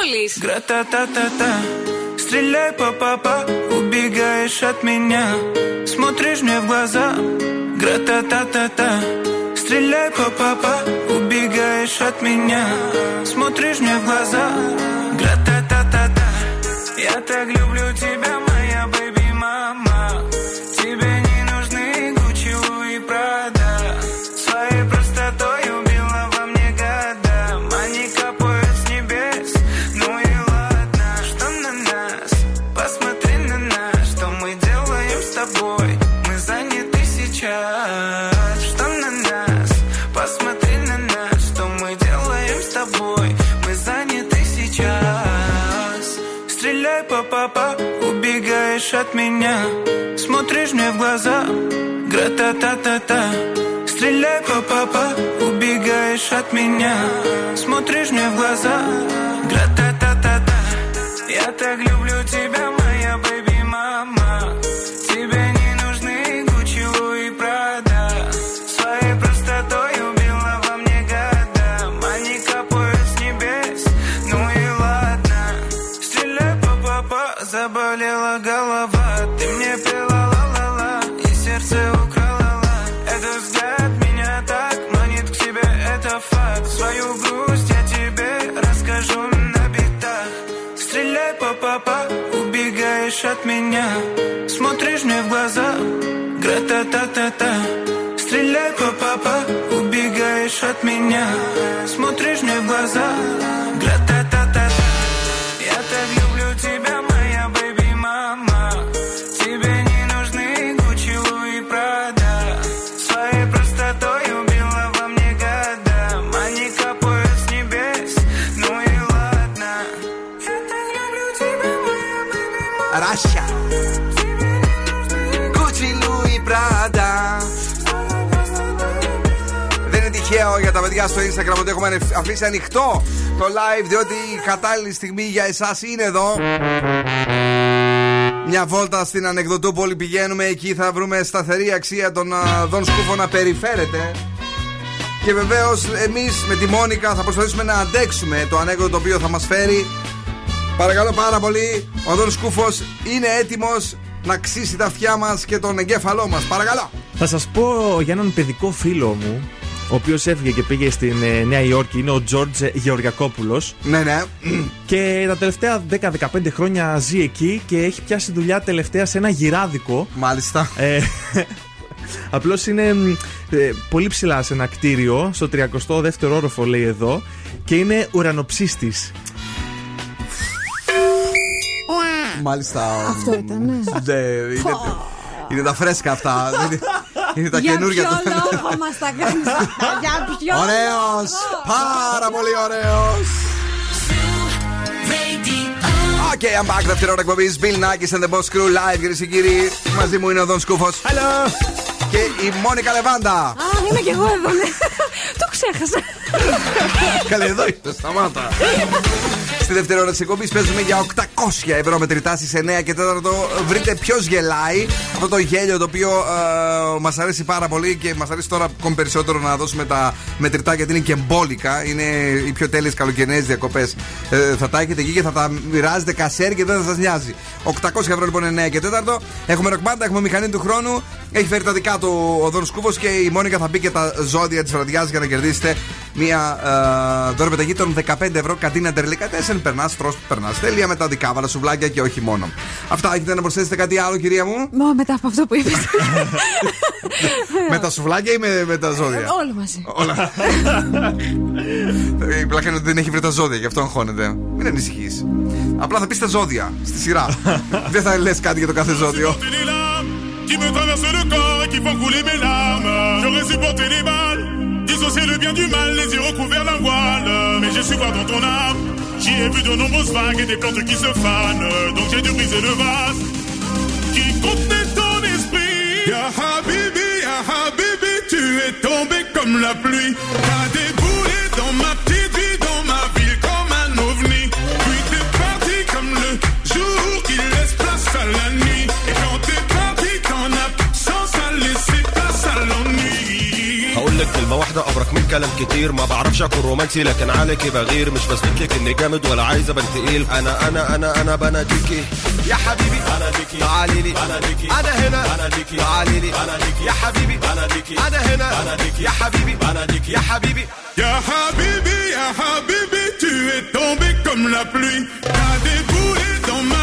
Анатолий. Гра-та-та-та-та, стреляй по папа, убегаешь от меня, смотришь мне в глаза. Гра-та-та-та-та, стреляй по папа, убегаешь от меня, смотришь мне в глаза. Гра-та-та-та-та, я так люблю тебя, убегаешь от меня? Смотришь мне в глаза? Гра-та-та-та-та Стреляй папа, убегаешь от меня. Смотришь мне в глаза? Гра-та-та-та-та Я так люблю тебя, меня. Смотришь мне в глаза, στο Instagram ότι έχουμε αφήσει ανοιχτό το live διότι η κατάλληλη στιγμή για εσάς είναι εδώ. Μια βόλτα στην Ανεκδοτούπολη πηγαίνουμε. Εκεί θα βρούμε σταθερή αξία των α, Δον Σκούφο να περιφέρεται. Και βεβαίως εμείς με τη Μόνικα θα προσπαθήσουμε να αντέξουμε το ανέκδοτο το οποίο θα μας φέρει. Παρακαλώ πάρα πολύ, ο Δον Σκούφος είναι έτοιμος να ξύσει τα αυτιά μας και τον εγκέφαλό μας. Παρακαλώ. Θα σας πω για έναν παιδικό φίλο μου, ο οποίος έφυγε και πήγε στην ε, Νέα Υόρκη. Είναι ο Τζόρτζ Γεωργιακόπουλος. Ναι, ναι. Και τα τελευταία 10-15 χρόνια ζει εκεί και έχει πιάσει δουλειά τελευταία σε ένα γυράδικο. Μάλιστα. Ε, Απλώς είναι μ, ε, πολύ ψηλά σε ένα κτίριο, στο 32ο όροφο λέει εδώ, και είναι ουρανοψίστη. Μάλιστα. Αυτό ήταν, ναι. Ναι, είναι, είναι τα φρέσκα αυτά. Είναι, είναι τα Για καινούργια. ποιο λόγο μας τα κάνεις αυτά, Για ποιο Ωραίος! λόγο; Πάρα πολύ ωραίος! OK, I'm back. Δεύτερη ώρα εκπομπής. Bill Nakis and the Boss Crew live, κυρίες και κύριοι. Μαζί μου είναι ο Δον Σκούφος. Hello! Και η Μόνικα Λεβάντα. Α, είμαι κι εγώ εδώ, ναι. Το ξέχασα. Καλέ, εδώ είστε, σταμάτα. Στη δεύτερη ώρα της εκπομπής παίζουμε για 800 ευρώ μετρητά στις 9 και 4. Βρείτε ποιος γελάει. Αυτό το γέλιο το οποίο ε, μας αρέσει πάρα πολύ και μας αρέσει τώρα ακόμη περισσότερο να δώσουμε τα μετρητά γιατί είναι και μπόλικα. Είναι οι πιο τέλειες καλοκαιρινές διακοπές. Ε, θα τα έχετε εκεί και θα τα μοιράζετε κασέρι και δεν θα σας νοιάζει. 800 ευρώ λοιπόν 9 και 4. Έχουμε ροκμπάντα, έχουμε μηχανή του χρόνου. Έχει φέρει τα δικά του ο Δον Σκούφο και η Μόνικα θα πει και τα ζώδια της βραδιάς για να κερδίσετε μια ε, δώρο πεταγή των 15 ευρώ κατίνα τερλικά. Τέσσερι περνάς, τρώ, περνάς. Τέλεια με τα δικά βάλα σουβλάκια και όχι μόνο. Αυτά έχετε να προσθέσετε κάτι άλλο, κυρία μου; Μα μετά από αυτό που είπες. με τα σουβλάκια ή με, με τα ζώδια; Όλο μαζί. Όλα. Η πλάκα είναι ότι δεν έχει βρει τα ζώδια, γι' αυτό αγχώνεται. Μην ανησυχείς. Απλά θα πεις τα ζώδια στη σειρά. δεν θα λες κάτι για το κάθε ζώδιο. qui me traversent le corps et qui font couler mes larmes. J'aurais supporté les balles, dissocier le bien du mal, les yeux recouverts d'un voile. Mais j'ai su voir dans ton âme, j'y ai vu de nombreuses vagues et des plantes qui se fanent. Donc j'ai dû briser le vase qui contenait ton esprit. Ya Habibi, Ya Habibi, tu es tombé comme la pluie. T'as dans هقول لك كلمة واحدة أبرك من كلام كتير. ما بعرفش أكون رومانسي لكن عليكي بغير. مش بثبت لك إني جامد ولا عايز أبان تقيل. أنا أنا أنا أنا بناديكي يا حبيبي بناديكي تعالي لي بناديكي أنا هنا. بناديكي تعالي لي بناديكي يا حبيبي. بناديكي أنا هنا. بناديكي يا حبيبي. بناديكي يا حبيبي. Ya Habibi, Ya Habibi, tu es tombé comme la pluie. T'as déboulé dans ma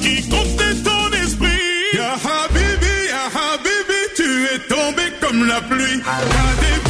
qui contenait ton esprit. Ya Habibi, Ya Habibi, tu es tombé comme la pluie.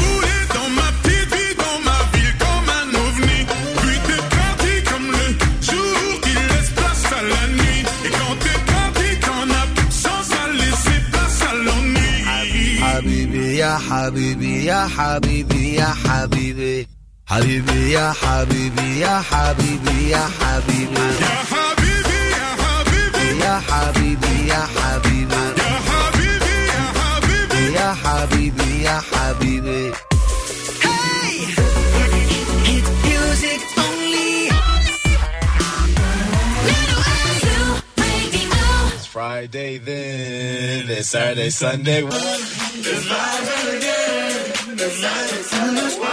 يا حبيبي يا حبيبي يا حبيبي حبيبي يا حبيبي يا حبيبي يا حبيبي Ya Habibi, Ya Habibi, يا حبيبي يا حبيبي Ya Habibi, Ya Habibi. يا حبيبي يا حبيبي Hit music only. It's Friday then, it's Saturday, Sunday. It's vibrant again. The light is on the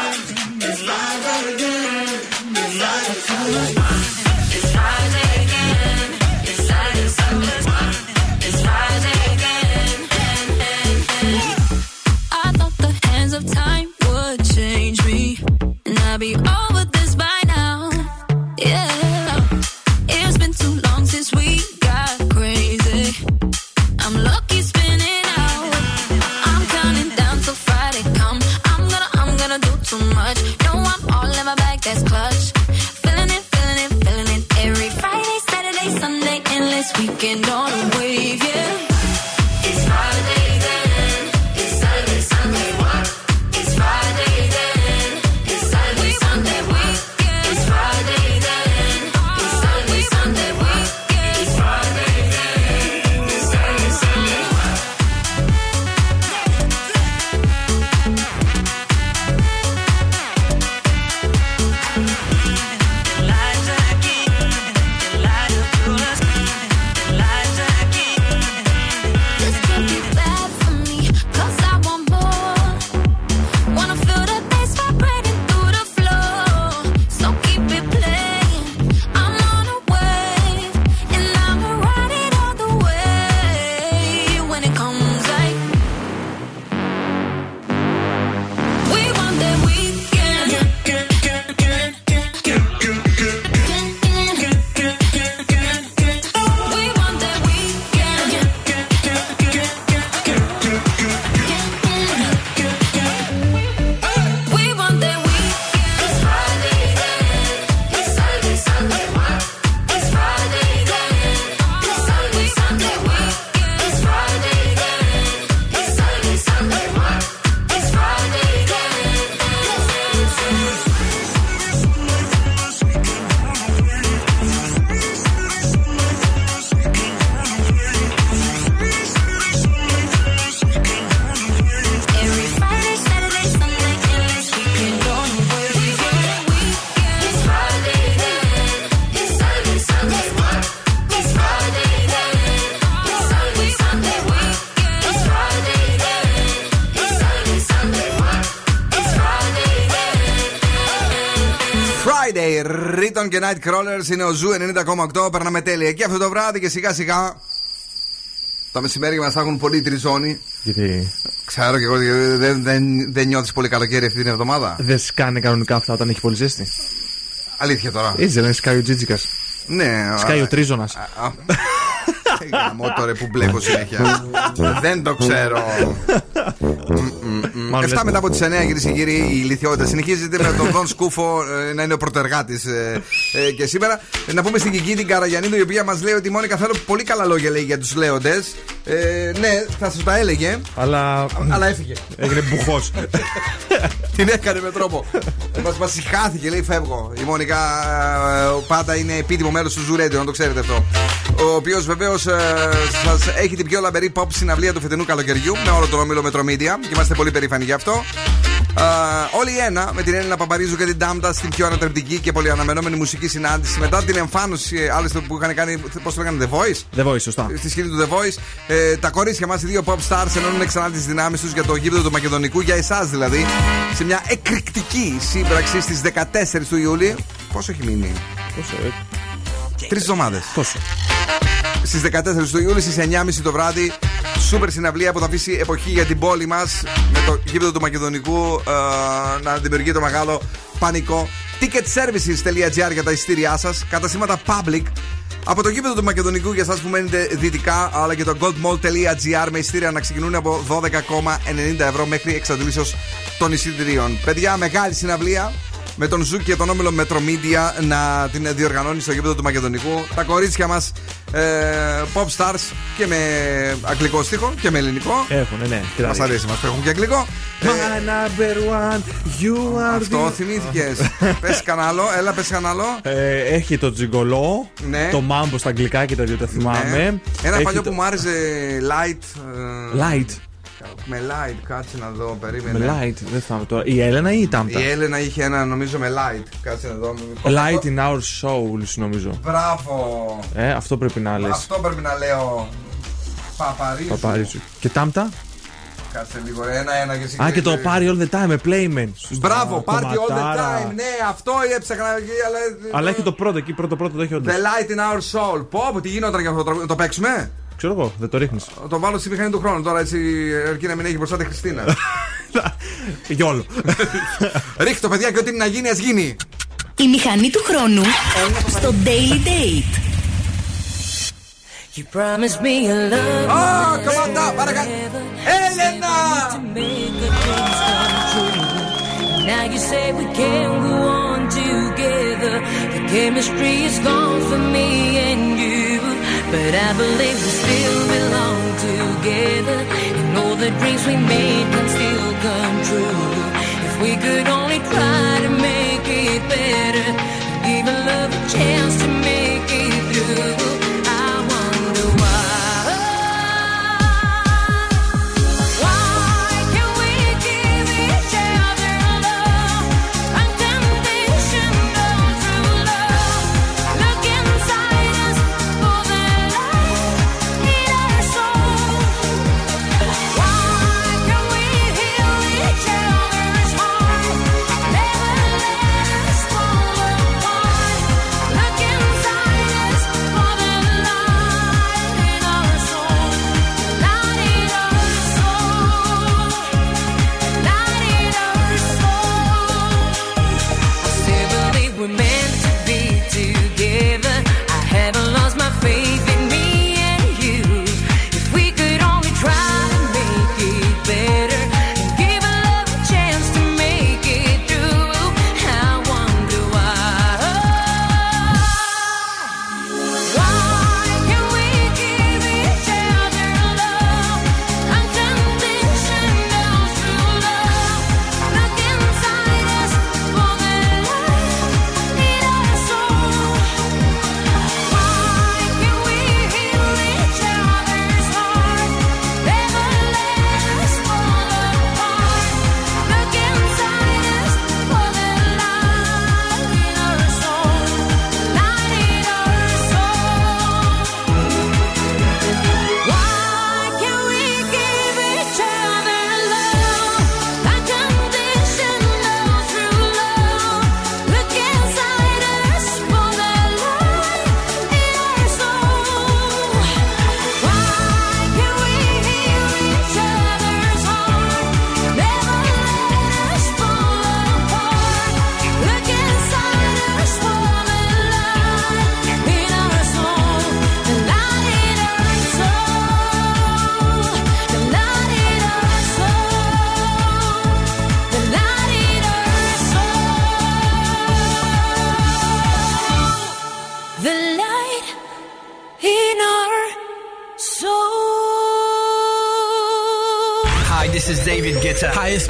και Nightcrawlers είναι ο Zoo 90,8. Περνάμε τέλεια και αυτό το βράδυ και σιγά σιγά. Τα μεσημέρια μας θα έχουν πολύ τριζόνι. Γιατί; Ξέρω και εγώ γιατί δεν, δεν, δεν νιώθεις πολύ καλοκαίρι αυτή την εβδομάδα; δεν σκάνε κανονικά αυτά όταν έχει πολύ ζέστη. Αλήθεια τώρα. Έτσι δεν λένε σκάει ο Τζίτζικας. Ναι. Σκάει ο τριζόνα. Γαμώ τώρα που μπλέκω συνέχεια. Δεν το ξέρω. Μάλλον 7 λες μετά από μου. τις 9, κυρίες και κύριοι, η ηλιθιότητα συνεχίζεται με τον Δον Σκούφο ε, να είναι ο πρωτεργάτης και σήμερα. Ε, Να πούμε στην Κική την Καραγιανίδου, η οποία μας λέει ότι η Μόνικα θέλω πολύ καλά λόγια λέει για τους λέοντες. Ε, ναι, θα σας τα έλεγε. Αλλά. Αλλά έφυγε. Έγινε μπουχός. Την έκανε με τρόπο. Μας μας συχάθηκε, λέει φεύγω. Η Μόνικα ε, πάντα είναι επίτιμο μέλο του Ζουρέντιο, να το ξέρετε αυτό. Ο οποίος βεβαίως σας έχει την πιο λαμπερή pop συναυλία του φετινού καλοκαιριού με όλο τον όμιλο Μετρομίδια και είμαστε πολύ περήφανοι γι' αυτό. Α, όλοι οι ένα με την Έλληνα Παπαρίζου και την Τάμτα στην πιο ανατρεπτική και πολύ αναμενόμενη μουσική συνάντηση μετά την εμφάνωση ε, άλλωστε που είχαν κάνει. Πώς το λέγανε, The Voice; The Voice, σωστά. Στη σκηνή του The Voice. Ε, τα κορίτσια μας, οι δύο pop stars, ενώνουν ξανά τις δυνάμεις τους για το γήπεδο του Μακεδονικού, για εσάς δηλαδή, σε μια εκρηκτική σύμπραξη στις 14 του Ιούλη. Πόσο έχει μείνει, Πόσο, ε, Τρεις εβδομάδες. Τόσο. Στις 14 του Ιούλη στις 9.30 το βράδυ. Σούπερ συναυλία που θα αφήσει εποχή για την πόλη μας με το γήπεδο του Μακεδονικού ε, να δημιουργεί το μεγάλο πανικό. Ticketservices.gr για τα εισιτήριά σας. Καταστήματα Public. Από το γήπεδο του Μακεδονικού για εσάς που μένετε δυτικά, αλλά και το goldmall.gr με εισιτήρια να ξεκινούν από 12,90 ευρώ μέχρι εξαντλήσεως των εισιτηρίων. Παιδιά, μεγάλη συναυλία με τον Zoo και τον όμιλο Metromedia να την διοργανώνει στο γήπεδο του Μακεδονικού. Τα κορίτσια μας ε, pop stars και με αγγλικό στίχο και με ελληνικό. Έχουν, ναι. κοίτα, Μα αρέσει, μας έχουν και αγγλικό. My number one, you are Αυτό the- θυμήθηκες. πες κανένα άλλο, έλα, πες κανένα άλλο. Ε, έχει το τζιγκολό, Ναι. το μάμπο στα αγγλικά και τα δύο τα θυμάμαι. Ναι. Ένα Έχει παλιό το- που μου άρεσε light. ε, Light. Με light, κάτσε να δω, περίμενε. Με light, δεν θυμάμαι τώρα. Η Έλενα ή η Τάμτα. Η Έλενα είχε ένα νομίζω με light. Κάτσε να δω. Light in our souls, νομίζω. Μπράβο. Ε, αυτό πρέπει να λες. Αυτό πρέπει να λέω. Παπαρίζου. Παπαρίζου. Και Τάμτα. Κάτσε λίγο, ένα-ένα και εσύ. Α, και το Party all the time με Playmen. Μπράβο, Το party all the ματάρα. time. Ναι, αυτό έψαχνα εκεί, αλλά. Αλλά έχει το πρώτο εκεί, πρώτο πρώτο το έχει όντως. The light in our soul. Πω, πω, τι γινόταν για αυτό το τραγούδι. Το παίξουμε; Ξέρω εγώ, δεν το ρίχνεις. Το βάλω στη μηχανή του χρόνου τώρα έτσι, αρκεί να μην έχει μπροστά τη Χριστίνα. Γιόλο. Ρίχτε το παιδιά και ό,τι είναι να γίνει, ας γίνει. Η μηχανή του χρόνου στο Daily Date. You promised me a love. Oh, come on, παρακάτω. Έλενα! Now you say we can't go on together. The chemistry is gone for me and you. But I believe we still belong together. And all the dreams we made can still come true. If we could only try to make it better. Give love a chance to make it through.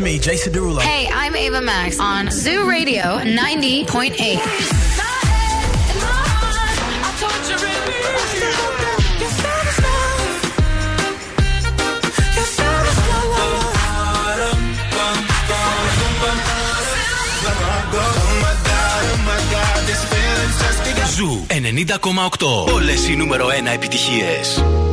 Me, Jason Derulo. Hey, I'm Ava Max on Zoo Radio 90.8. Ζου 90,8. Όλε οι νούμερο 1 επιτυχίε.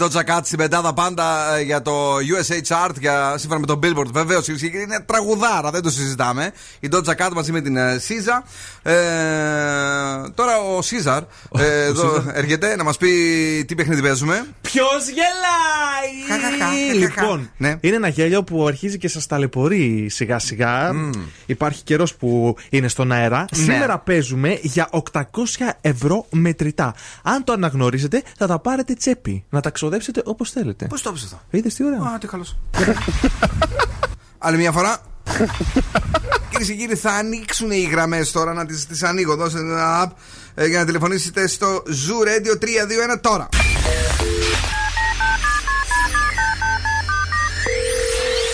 Doja Κάτ στην πεντάδα πάντα ε, για το USA Chart, για, σύμφωνα με τον Billboard βεβαίως. Είναι τραγουδάρα, δεν το συζητάμε. Η Doja Κάτ μαζί με την ε, Σίζα. Τώρα ο Σίζαρ ε, εδώ έρχεται να μας πει τι παιχνίδι παίζουμε. Ποιος γελάει! λοιπόν, ναι. είναι ένα γέλιο που αρχίζει και σας ταλαιπωρεί σιγά σιγά. Υπάρχει καιρός που είναι στον αέρα. Ναι. Σήμερα παίζουμε για 800 ευρώ μετρητά. Αν το αναγνωρίζετε, θα τα πάρετε τσέπη. Να τα ξοδέψετε όπως θέλετε. Πώς το αυτό; Είδες τι ωραία. Α, τι καλώ. Άλλη μια φορά. Κυρίε και κύριοι, θα ανοίξουν οι γραμμές τώρα να τις τις ανοίγω. δώσε ένα app ε, για να τηλεφωνήσετε στο Zoo Radio 321 τώρα.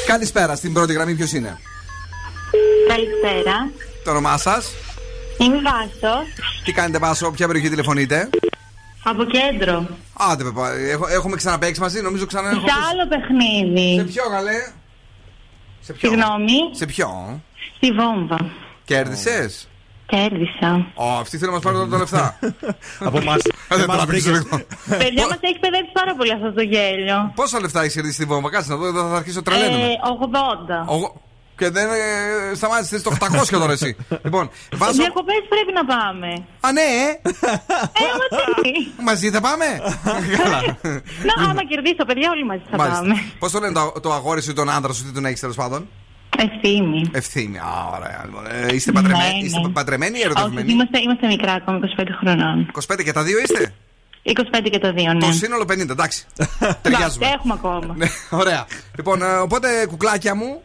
Καλησπέρα, στην πρώτη γραμμή ποιος είναι; Καλησπέρα Το όνομά Είμαι Βάσο Τι κάνετε Βάσο, ποια περιοχή τηλεφωνείτε; Από κέντρο. Άντε, πεπα. έχουμε ξαναπέξει μαζί, νομίζω ξανά Σε έχω άλλο παιχνίδι. Σε ποιο, γαλέ. Σε ποιο. Συγγνώμη. Σε ποιο. Στη βόμβα. Κέρδισες; Κέρδισα. Ω, αυτή θέλει να μας πάρει όλα τα λεφτά. Από εμάς. Δεν τα πήρες. Παιδιά μας έχει παιδέψει πάρα πολύ αυτό το γέλιο. Πόσα λεφτά έχεις κερδίσει στη βόμβα, κάτσε να δω, εδώ θα αρχίσω τρελαίνουμε. 80. Και δεν ε, σταμάτησες, σταμάτησε το 800 τώρα εσύ. λοιπόν, βάζω... Διακοπέ πρέπει να πάμε. Α, ναι, ε! ε μαζί θα πάμε; Καλά. Να, άμα κερδίσω, παιδιά, όλοι μαζί θα πάμε. Πώς το λένε το, το αγόρι σου ή τον άντρα σου, τι τον έχεις τέλος πάντων; Ευθύμη. Ευθύμη. Α, ωραία. λοιπόν. Ε, είστε παντρεμένοι, Ναι, είστε ναι. παντρεμένοι ή Όχι, ερωτευμένοι; είμαστε, είμαστε μικρά ακόμα, 25 χρονών. 25 και τα δύο είστε; 25 και το 2, ναι. Το σύνολο 50, εντάξει. Εντάξει, Ταιριάζουμε. έχουμε ακόμα. Ναι, ωραία. Λοιπόν, ε, οπότε κουκλάκια μου,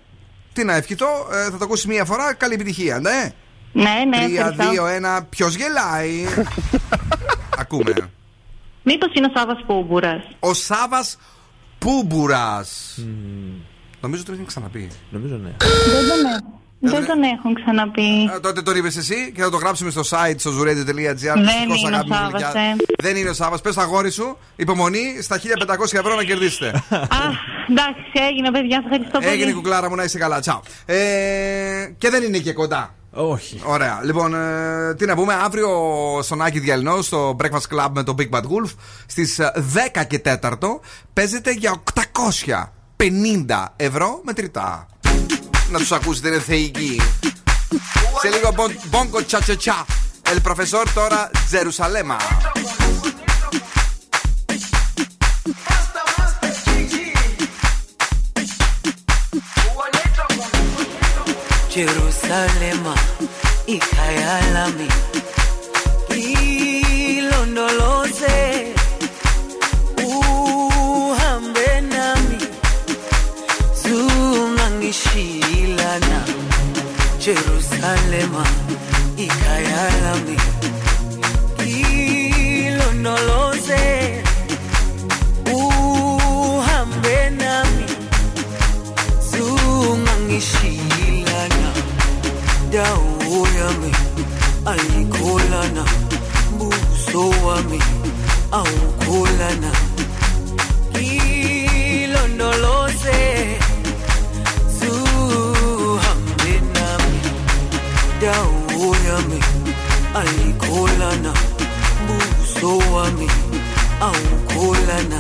τι να ευχηθώ, ε, θα το ακούσεις μία φορά. Καλή επιτυχία, ναι. Ναι, ναι, 3, ευχαριστώ. 2, 1. Ποιος γελάει; Ακούμε. Μήπως είναι ο Σάβα Πούμπουρας. Ο Σάβα Πούμπουρας. Νομίζω το έχει ξαναπεί. Νομίζω ναι. Δεν τον έχω. Δεν τον έχουν ξαναπεί. Ε, τότε το είπες εσύ και θα το γράψουμε στο site στο zuradio.gr. Δεν Δυστυχώς, είναι ο αγάπη μου, Σάββας, γλυκιά. ε. Δεν είναι ο Σάβα. Πες το αγόρι σου, υπομονή στα 1500 ευρώ να κερδίσετε. Αχ, εντάξει, έγινε, παιδιά, ευχαριστώ πολύ. Έγινε η κουκλάρα μου να είσαι καλά. Τσαου. Ε, και δεν είναι και κοντά. Όχι. Ωραία. Λοιπόν, ε, τι να πούμε, αύριο στον Άκη Διαλυνό, στο Breakfast Club με το Big Bad Wolf, στις 10 και 4 παίζεται για 850 ευρώ μετρητά. να τους ακούσετε, είναι θεϊκοί. Σε λίγο μπόγκο τσα τσα τσα. El profesor τώρα Τζερουσαλέμα. Jerusalema ikhayalami ilondoloze Jerusalema ikhayalami ilondoloze uhambe nami zungangishilana dawo yami ayikholana buso wami awukholana ilondoloze ayikholana buso wami awukholana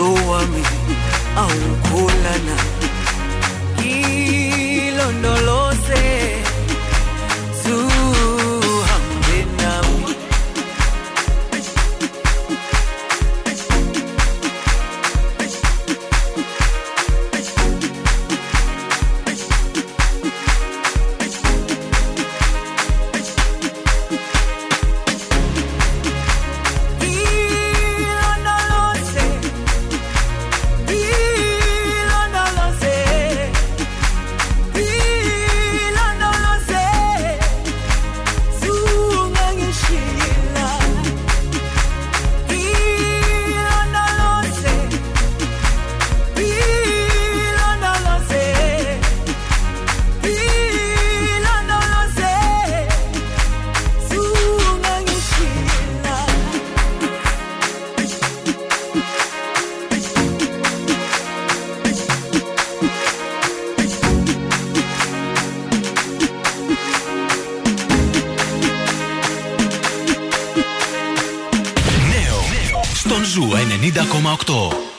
buso wami awukholana Ζου 90,8.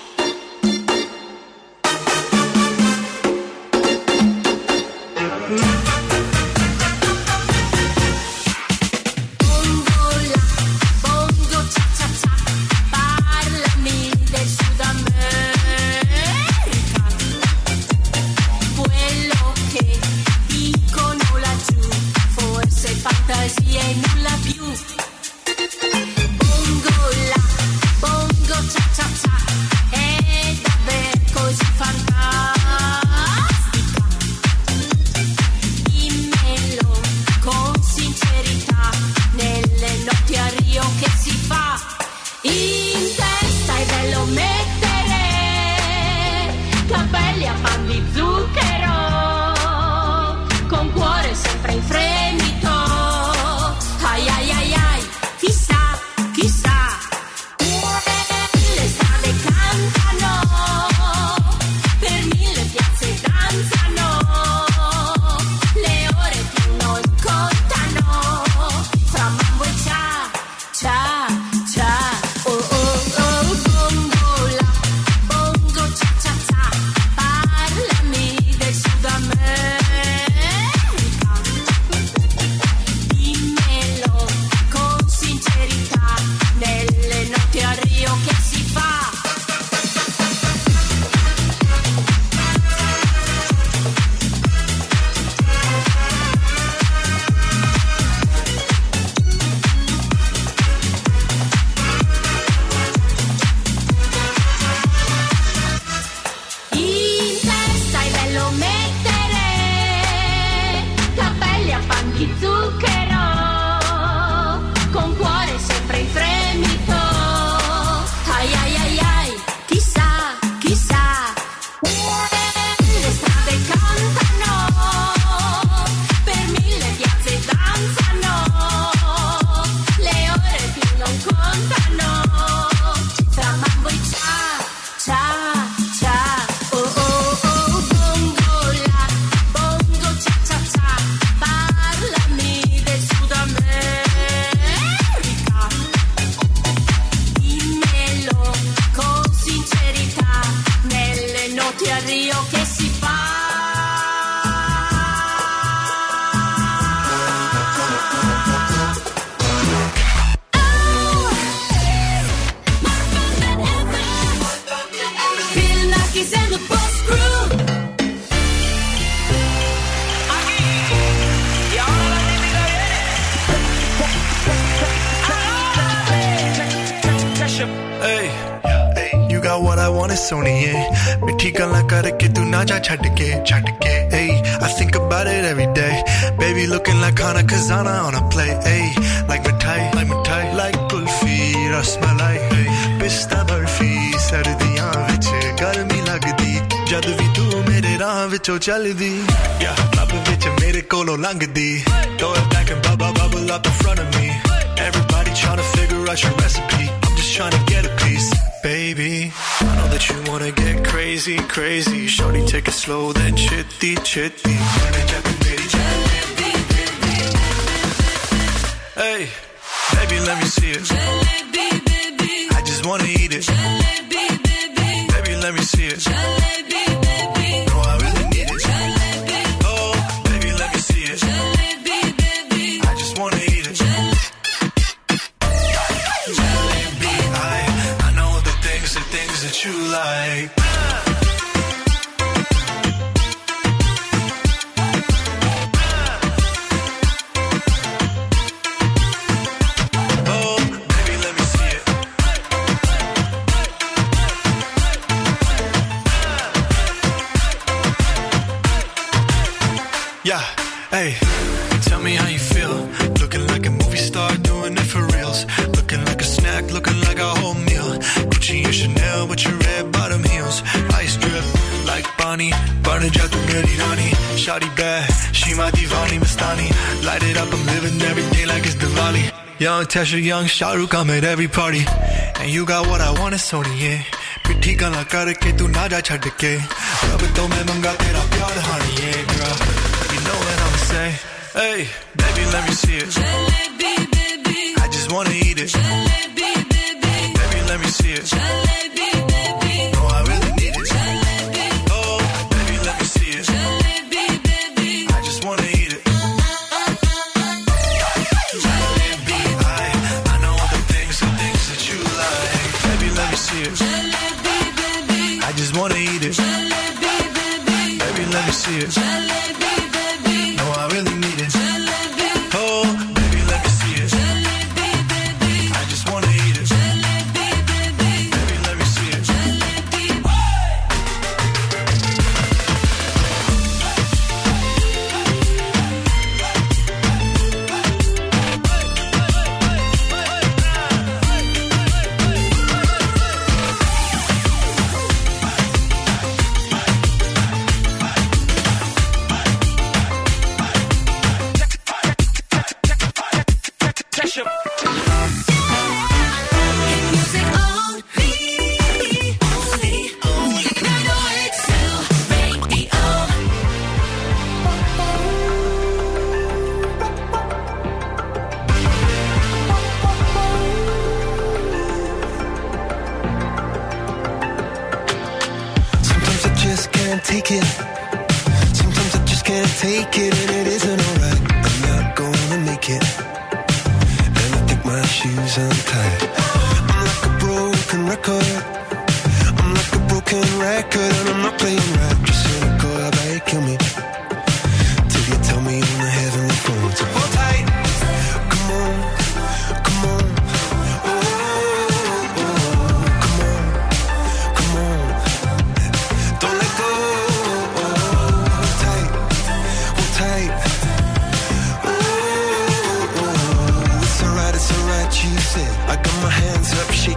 all up in front of me. Everybody trying to figure out your recipe. I'm just trying to get a piece, baby. I know that you wanna get crazy, crazy. Shorty, take it slow, then chitty, chitty. Hey, baby, let me see it. I just wanna eat it. Baby. Let me see it. I'm young Tasha Young, Shahru come at every party. And you got what I want is Sony, yeah. Pretty gonna cut a kid to Naja Chadke. Rub it though, man, got that up, yard, honey, yeah, girl. You know what I'ma say. Hey, baby, let me see it. Jalebi, baby. I just wanna eat it. Jalebi, baby. Baby, let me see it.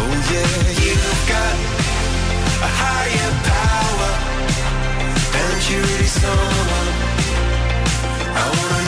Oh yeah, you've got a higher power, and you someone I wanna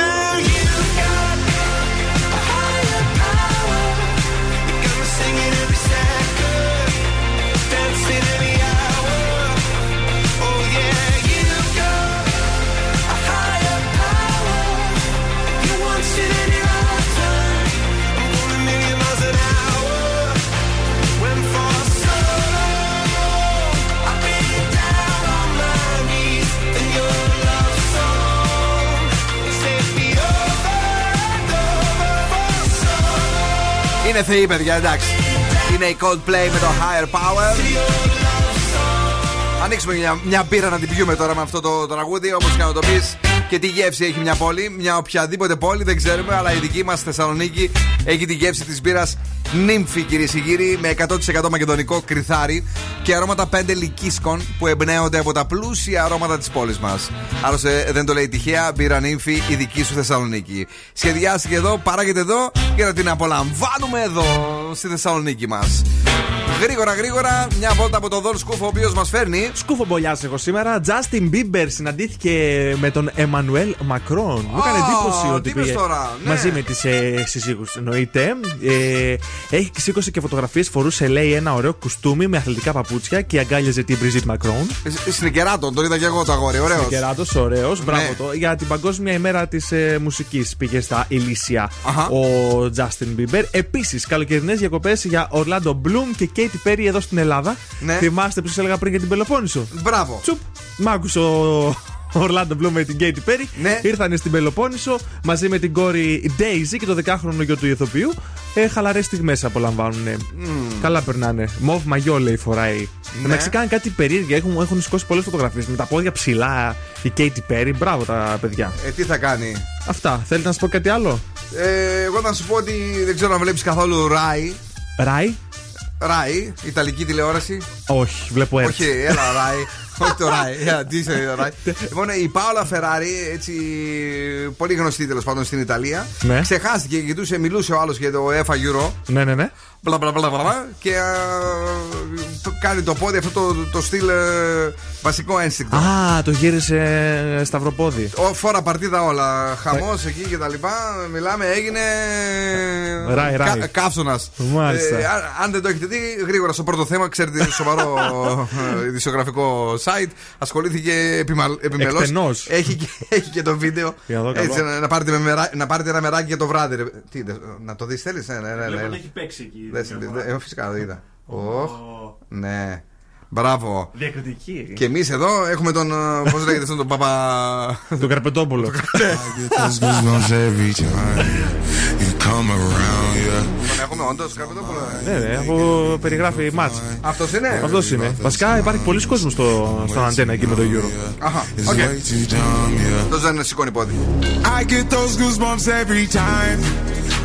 Είναι θεοί, παιδιά, εντάξει. Είναι η Coldplay με το Higher Power. Ανοίξουμε μια, μια μπύρα να την πιούμε τώρα με αυτό το τραγούδι, όπως και να το πεις. Και τι γεύση έχει μια πόλη, μια οποιαδήποτε πόλη δεν ξέρουμε, αλλά η δική μας Θεσσαλονίκη έχει τη γεύση της μπύρας νύμφη, κυρίες και κύριοι, με 100% μακεδονικό κρυθάρι και αρώματα 5 λυκίσκων που εμπνέονται από τα πλούσια αρώματα της πόλης μας. Άλλωστε δεν το λέει τυχαία, μπύρα νύμφη, η δική σου Θεσσαλονίκη. Σχεδιάστηκε εδώ, παράγεται εδώ και να την απολαμβάνουμε εδώ, στη Θεσσαλονίκη μας. Γρήγορα, γρήγορα, μια βόλτα από τον Δον Σκούφο, ο οποίος μας φέρνει. Σκούφο μπολιάς εγώ σήμερα. Justin Bieber συναντήθηκε με τον Εμμανουέλ Μακρόν. Μου έκανε Α, εντύπωση ότι τι είπες πήγε τώρα, ναι. μαζί με τις ε, συζύγου. Εννοείται. Ε, έχει σήκωσε και φωτογραφίες. Φορούσε, λέει, ένα ωραίο κουστούμι με αθλητικά παπούτσια και αγκάλιαζε την Μπριζίτ Μακρόν. Συνικεράτων, τον είδα και εγώ το αγόρι, ωραίος. Κεράτο, ωραίος. Μπράβο Ναι. το. Για την Παγκόσμια ημέρα της ε, μουσικής πήγε στα Ηλίσια Αχα. ο Justin Bieber. Επίσης, καλοκαιρινές διακοπές για Orlando Bloom και Katy Perry εδώ στην Ελλάδα. Ναι. Θυμάστε που σας έλεγα πριν για την Πελοπόννησο; Μπράβο. Τσουπ. Μ' άκουσε ο Orlando Bloom με την Katy Perry. Ναι. Ήρθανε στην Πελοπόννησο μαζί με την κόρη Daisy και το δεκάχρονο γιο του ηθοποιού. Ε, Χαλαρές στιγμές απολαμβάνουν. Καλά περνάνε. Μοβ μαγιό λέει φοράει. Ναι. Εντάξει, κάνει κάτι περίεργα. Έχουν, έχουν σηκώσει πολλές φωτογραφίες με τα πόδια ψηλά. Η Katy Perry. Μπράβο τα παιδιά. Ε, τι θα κάνει; Αυτά. Θέλετε να σας πω κάτι άλλο; Ε, εγώ θα σου πω ότι δεν ξέρω αν βλέπεις καθόλου Rai. Ράι; Rai, Ιταλική τηλεόραση. Όχι, βλέπω έτσι. Όχι, έλα, Rai. Όχι το Rai. Έλα, Τι είσαι, Rai. Λοιπόν, η Πάολα Φεράρι, έτσι πολύ γνωστή τέλος πάντων στην Ιταλία. Ναι. Ξεχάστηκε και κοιτούσε, μιλούσε ο άλλος για το EFA Euro. Ναι, ναι, ναι. Μπλα μπλα μπλα μπλα. Και α, το- κάνει το πόδι αυτό το, το στυλ ε, βασικό ένστικτο. Α, το γύρισε σταυροπόδι. Ο, Φόρα παρτίδα όλα. Χαμός εκεί και τα λοιπά. Μιλάμε, έγινε. Ράι, ράι. Καύσωνας. Μάλιστα. αν δεν το έχετε δει, γρήγορα στο πρώτο θέμα, ξέρετε, είναι σοβαρό ε, ειδησιογραφικό site. Ασχολήθηκε επιμελώς. Εκτενώς. Έχει, και- έχει και το βίντεο. Για να δω καλό. Έτσι, να, να πάρετε με μερα- να πάρετε ένα μεράκι για το βράδυ. ρε. Τι, δε- να το δεις, θέλεις; Ναι, ναι, ναι, ναι. παίξει εκεί. Δες, δε- ε, φυσικά το είδα. Οχ, ναι. Μπράβο. Διακριτική. Και εμείς εδώ έχουμε τον. Πώς λέγεται αυτόν τον παπα. Τον Καρπετόπουλο. Those goosebumps every time you come around, yeah. Τον έχουμε όντως, Καρπετόπουλο. Ναι, ναι, αφού περιγράφει ματς. Αυτός είναι; Αυτός είναι. Βασικά υπάρχει πολύς κόσμος στο, στον Αντέννα εκεί με το Euro. Αχα, It's OK. way too dumb, yeah. Αυτό δεν σηκώνει πόδι. I get those goosebumps every time.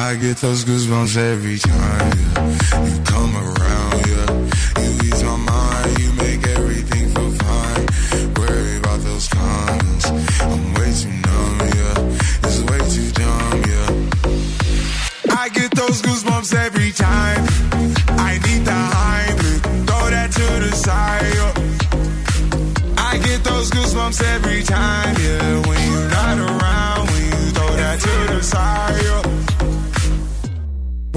I get those goosebumps every time, yeah. You come around, yeah. You ease my mind, you make everything feel fine. Worry about those comments. I'm way too numb, yeah. It's way too dumb, yeah. I get those goosebumps every time. I need the Heimlich, throw that to the side. yeah. I get those goosebumps every time, yeah. When you're not around, when you throw that to the side.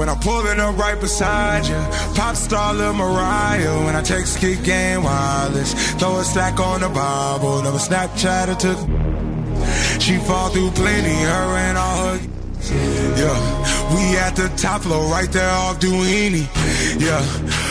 When I'm pulling up right beside you, pop star Lil Mariah. When I take kick game wireless, throw a stack on the Bible. Never Snapchat or took. She fall through plenty, her and all her. Yeah, we at the top floor, right there off Duini. Yeah.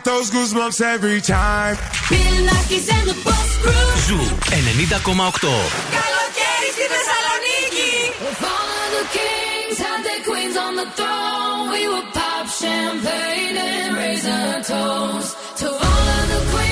get those goosebumps every time. Bill Nackis and the Boss Crew. Ζου 90,8. Καλοκαίρι στη Θεσσαλονίκη. If all of the kings had their queens on the throne, we would pop champagne and raise a toast to all of the queens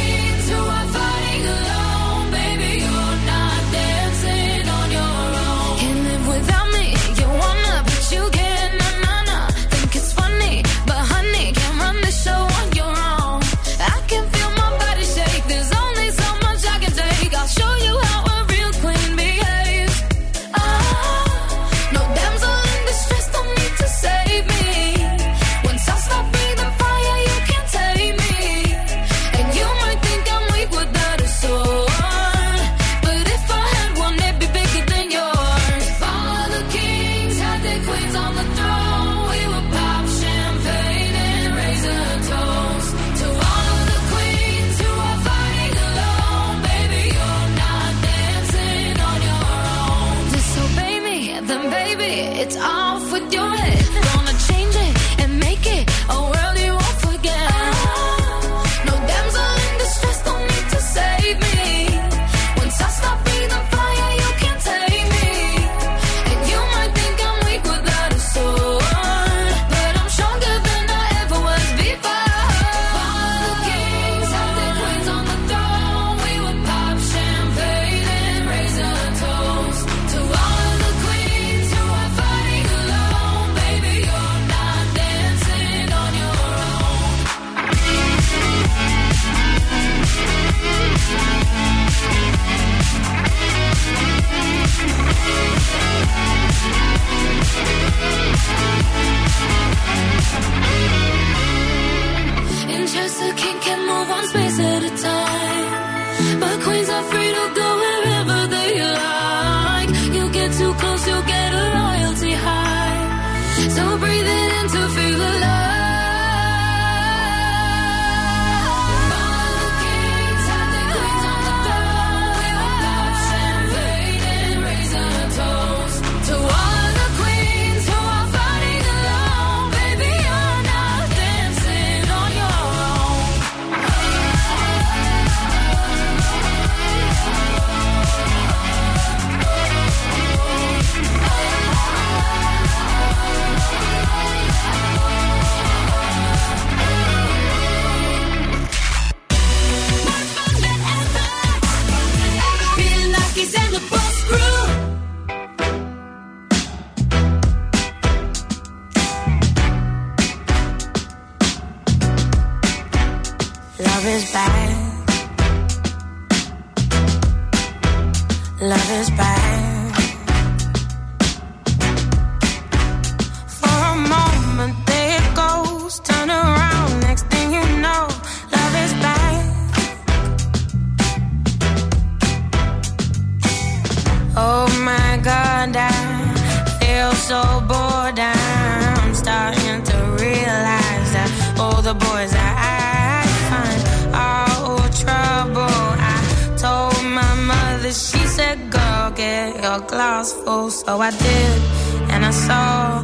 Your glass full. So I did, and I saw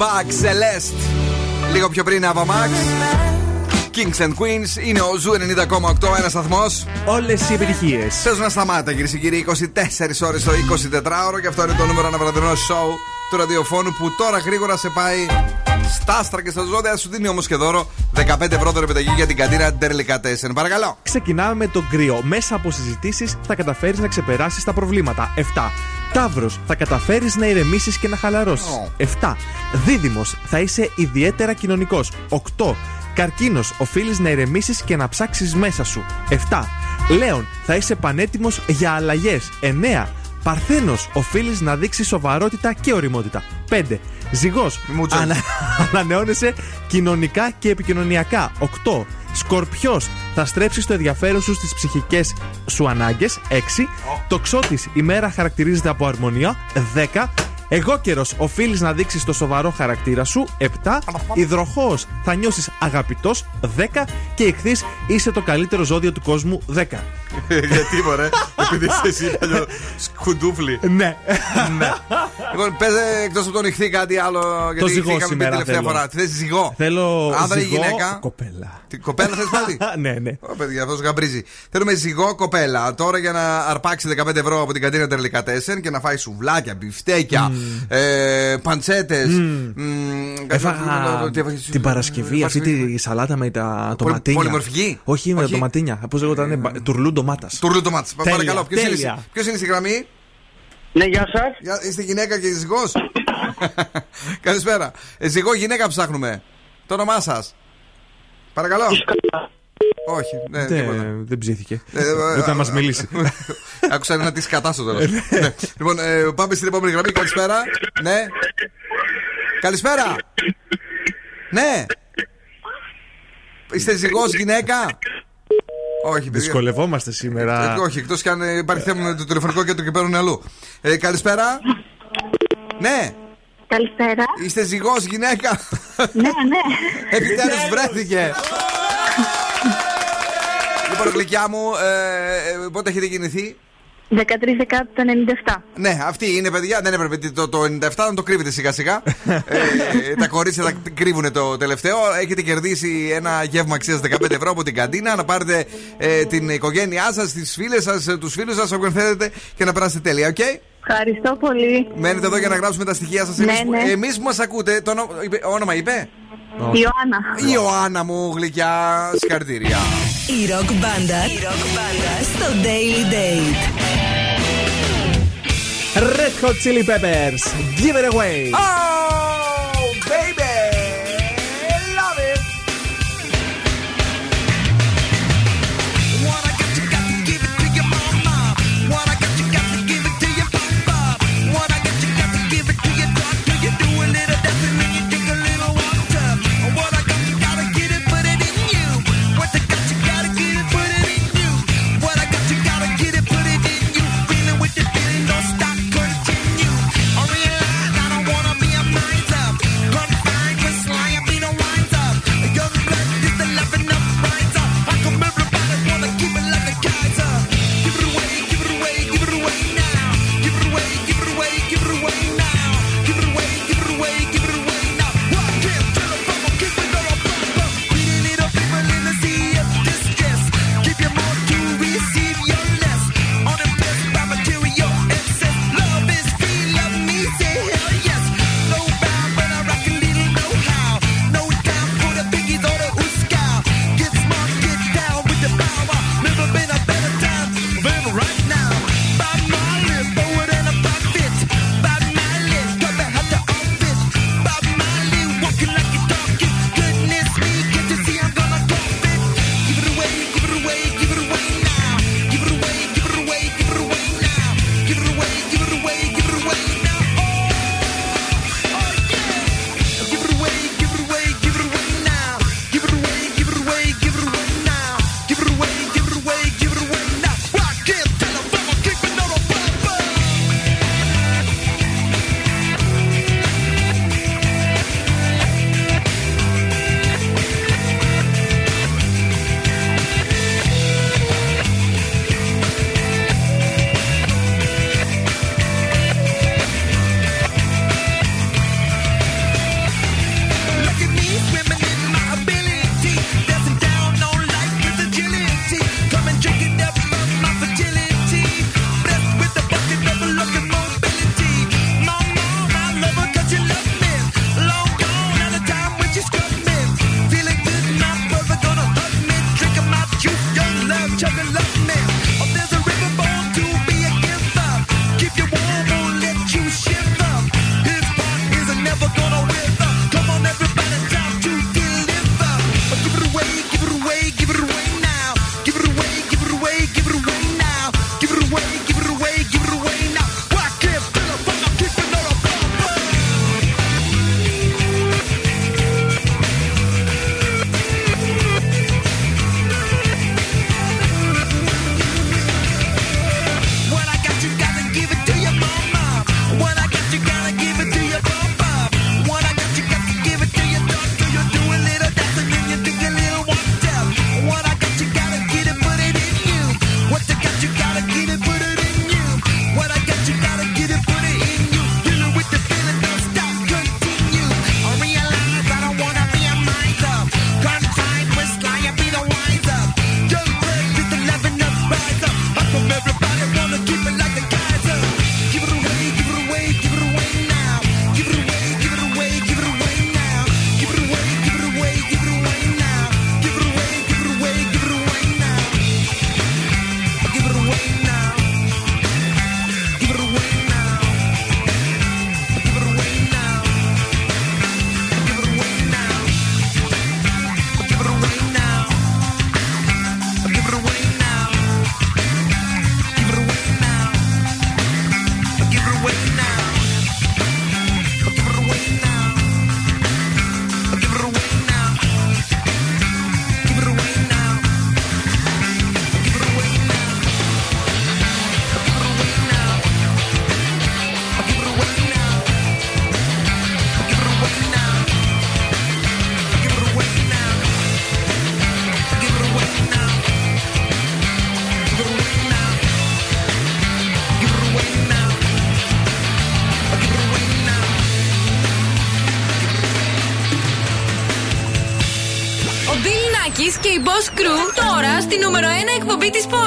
Back, Celeste. Λίγο πιο πριν, Ava Max. Kings and Queens είναι ο Zoo 90,8, ένας σταθμός. Όλες οι επιτυχίες. δεν σταματά, κυρίες και κύριοι, 24 ώρες το 24ωρο και αυτό είναι το νούμερο ένα βραδινό show του ραδιοφώνου που τώρα γρήγορα σε πάει στα άστρα και στα ζώδια. Σου δίνει όμως και δώρο 15 ευρώ το επιταγή για την καντίνα Ντερλικατέσεν. Παρακαλώ. Ξεκινάμε με το Κριό. Μέσα από συζητήσεις θα καταφέρεις να ξεπεράσεις τα προβλήματα. 7. Ταύρο, θα καταφέρεις να ηρεμήσεις και να χαλαρώσεις. 7. Δίδυμος, θα είσαι ιδιαίτερα κοινωνικός. 8. Καρκίνος, οφείλεις να ηρεμήσεις και να ψάξεις μέσα σου. 7. Λέων, θα είσαι πανέτοιμος για αλλαγές. 9. Παρθένος, οφείλεις να δείξεις σοβαρότητα και οριμότητα. 5. Ζυγός, ανα... ανανεώνεσαι κοινωνικά και επικοινωνιακά. 8. Σκορπιός, θα στρέψεις το ενδιαφέρον σου στις ψυχικές σου ανάγκες. 6. Τοξότη, η μέρα χαρακτηρίζεται από αρμονία. 10. Εγώ καιρο, οφείλεις να δείξεις το σοβαρό χαρακτήρα σου. 7. Υδροχός, θα νιώσεις αγαπητός. 10. Και ηχθεί, είσαι το καλύτερο ζώδιο του κόσμου. 10. Γιατί μωρέ, επειδή είσαι εσύ παλιό σκουντούφλι. Ναι. ναι. Λοιπόν, παίζε εκτός από τον ηχθεί κάτι άλλο. Γιατί ζυγό ηχθήκαμε σήμερα την τελευταία θέλω. φορά. Θες ζυγό. Θέλω Άνδρα ή ζυγό, γυναίκα. κοπέλα. Τι κοπέλα θες πάλι; ναι, ναι. Ω, παιδιά, αυτός γαμπρίζει. Θέλουμε ζυγό κοπέλα. Τώρα για να αρπάξει 15 ευρώ από την καντίνα Τερλικατέσεν και να φάει σουβλάκια, μπιφτέκια, ε, παντσέτες. Έφαγα την Παρασκευή αυτή τη σαλάτα με τα τοματίνια. πολυμορφική; Όχι με τα Όχι. τοματίνια. Πώς λέγονταν, τουρλού ντομάτας. Τουρλού ντομάτας. Τέλεια, Παρακαλώ, ποιος είναι, τέλεια. ποιος είναι στη γραμμή; Ναι, γεια σας. Είστε γυναίκα και ζυγός; Καλησπέρα. Ε, ζυγό γυναίκα ψάχνουμε. Το όνομά σας; Παρακαλώ. Όχι, ναι, Δεν, τίποτα. δεν ψήθηκε. Ε, ε, Ούτε να μας ε, μιλήσει. Άκουσα ένα της κατά στο τέλο. Ναι. Λοιπόν, ε, πάμε στην επόμενη γραμμή. Καλησπέρα. Ναι. Καλησπέρα. Ναι. Είστε ζυγός γυναίκα; Όχι, παιδιά. Δυσκολευόμαστε σήμερα. Ε, όχι, εκτός κι αν ε, υπάρχει θέμα με το τηλεφωνικό κέντρο και παίρνουν αλλού. Ε, καλησπέρα. Ναι. Καλησπέρα. Είστε ζυγός γυναίκα. Ναι, ναι. Επιτέλους βρέθηκε. λοιπόν, γλυκιά μου, ε, ε, πότε έχετε γεννηθεί; 13 Δεκάτου το 97. Ναι, αυτή είναι παιδιά. Δεν έπρεπε το, το 97 να το κρύβετε σιγά σιγά. ε, τα κορίτσια τα κρύβουν το τελευταίο. Έχετε κερδίσει ένα γεύμα αξίας 15 ευρώ από την καντίνα. Να πάρετε ε, την οικογένειά σας, τις φίλες σας, τους φίλους σας, όποιον θέλετε και να περάσετε τέλεια, οκ; Ευχαριστώ πολύ. Μένετε εδώ για να γράψουμε τα στοιχεία σας. Ναι, Εμείς ναι. εμείς που μας ακούτε, το όνομα, είπε, όνομα είπε; Ιωάννα. Η Ιωάννα μου, γλυκιά, συγχαρητήρια. Η ροκ μπάντα στο Daily Date. Red Hot Chili Peppers. Give it away. Oh,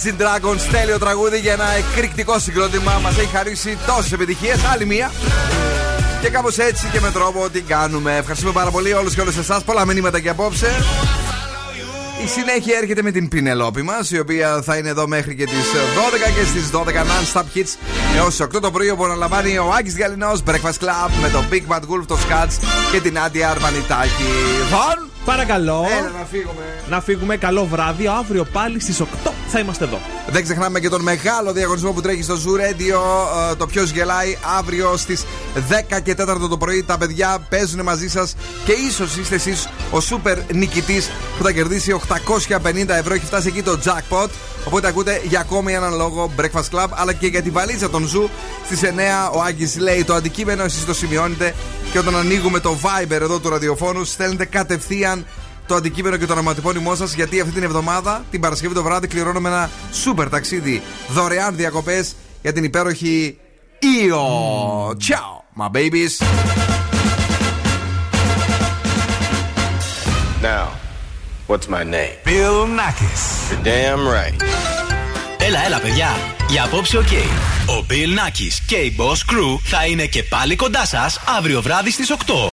Imagine Dragons, τέλειο τραγούδι για ένα εκρηκτικό συγκρότημα. Μας έχει χαρίσει τόσες επιτυχίες. Άλλη μία. Και κάπως έτσι και με τρόπο τι κάνουμε. Ευχαριστούμε πάρα πολύ όλους και όλες εσάς. Πολλά μηνύματα και απόψε. Η συνέχεια έρχεται με την Πινελόπη μας, η οποία θα είναι εδώ μέχρι και τις 12 και στις 12 non-stop hits έως 8 το πρωί, όπου αναλαμβάνει ο Άκης Γαλινός Breakfast Club με τον Big Bad Wolf, το Scats και την Άντια Αρβανιτάκη. Βον! Παρακαλώ. Έλα να φύγουμε. Να φύγουμε. Καλό βράδυ. Αύριο πάλι στις 8 θα είμαστε εδώ. Δεν ξεχνάμε και τον μεγάλο διαγωνισμό που τρέχει στο Zoo Radio. ε, Το ποιος γελάει αύριο στις 10 και 4 το πρωί. Τα παιδιά παίζουν μαζί σας και ίσως είστε εσείς ο σούπερ νικητής που θα κερδίσει 850 ευρώ. Έχει φτάσει εκεί το jackpot. Οπότε ακούτε για ακόμη έναν λόγο Breakfast Club αλλά και για τη βαλίτσα των Zoo στις 9. Ο Άγκη λέει το αντικείμενο, εσείς το σημειώνετε. Και όταν ανοίγουμε το Viber εδώ του ραδιοφώνου, στέλνετε κατευθείαν το αντικείμενο και το ονοματεπώνυμό σας γιατί αυτή την εβδομάδα, την Παρασκευή το βράδυ, κληρώνουμε ένα σούπερ ταξίδι δωρεάν διακοπές για την υπέροχη Ίο. Ciao, my babies. Now, what's my name? Bill Nakis. You're damn right. Έλα, έλα, παιδιά. Για απόψε, οκ. Ο Bill Nackis και η Boss Crew θα είναι και πάλι κοντά σας αύριο βράδυ στις 8.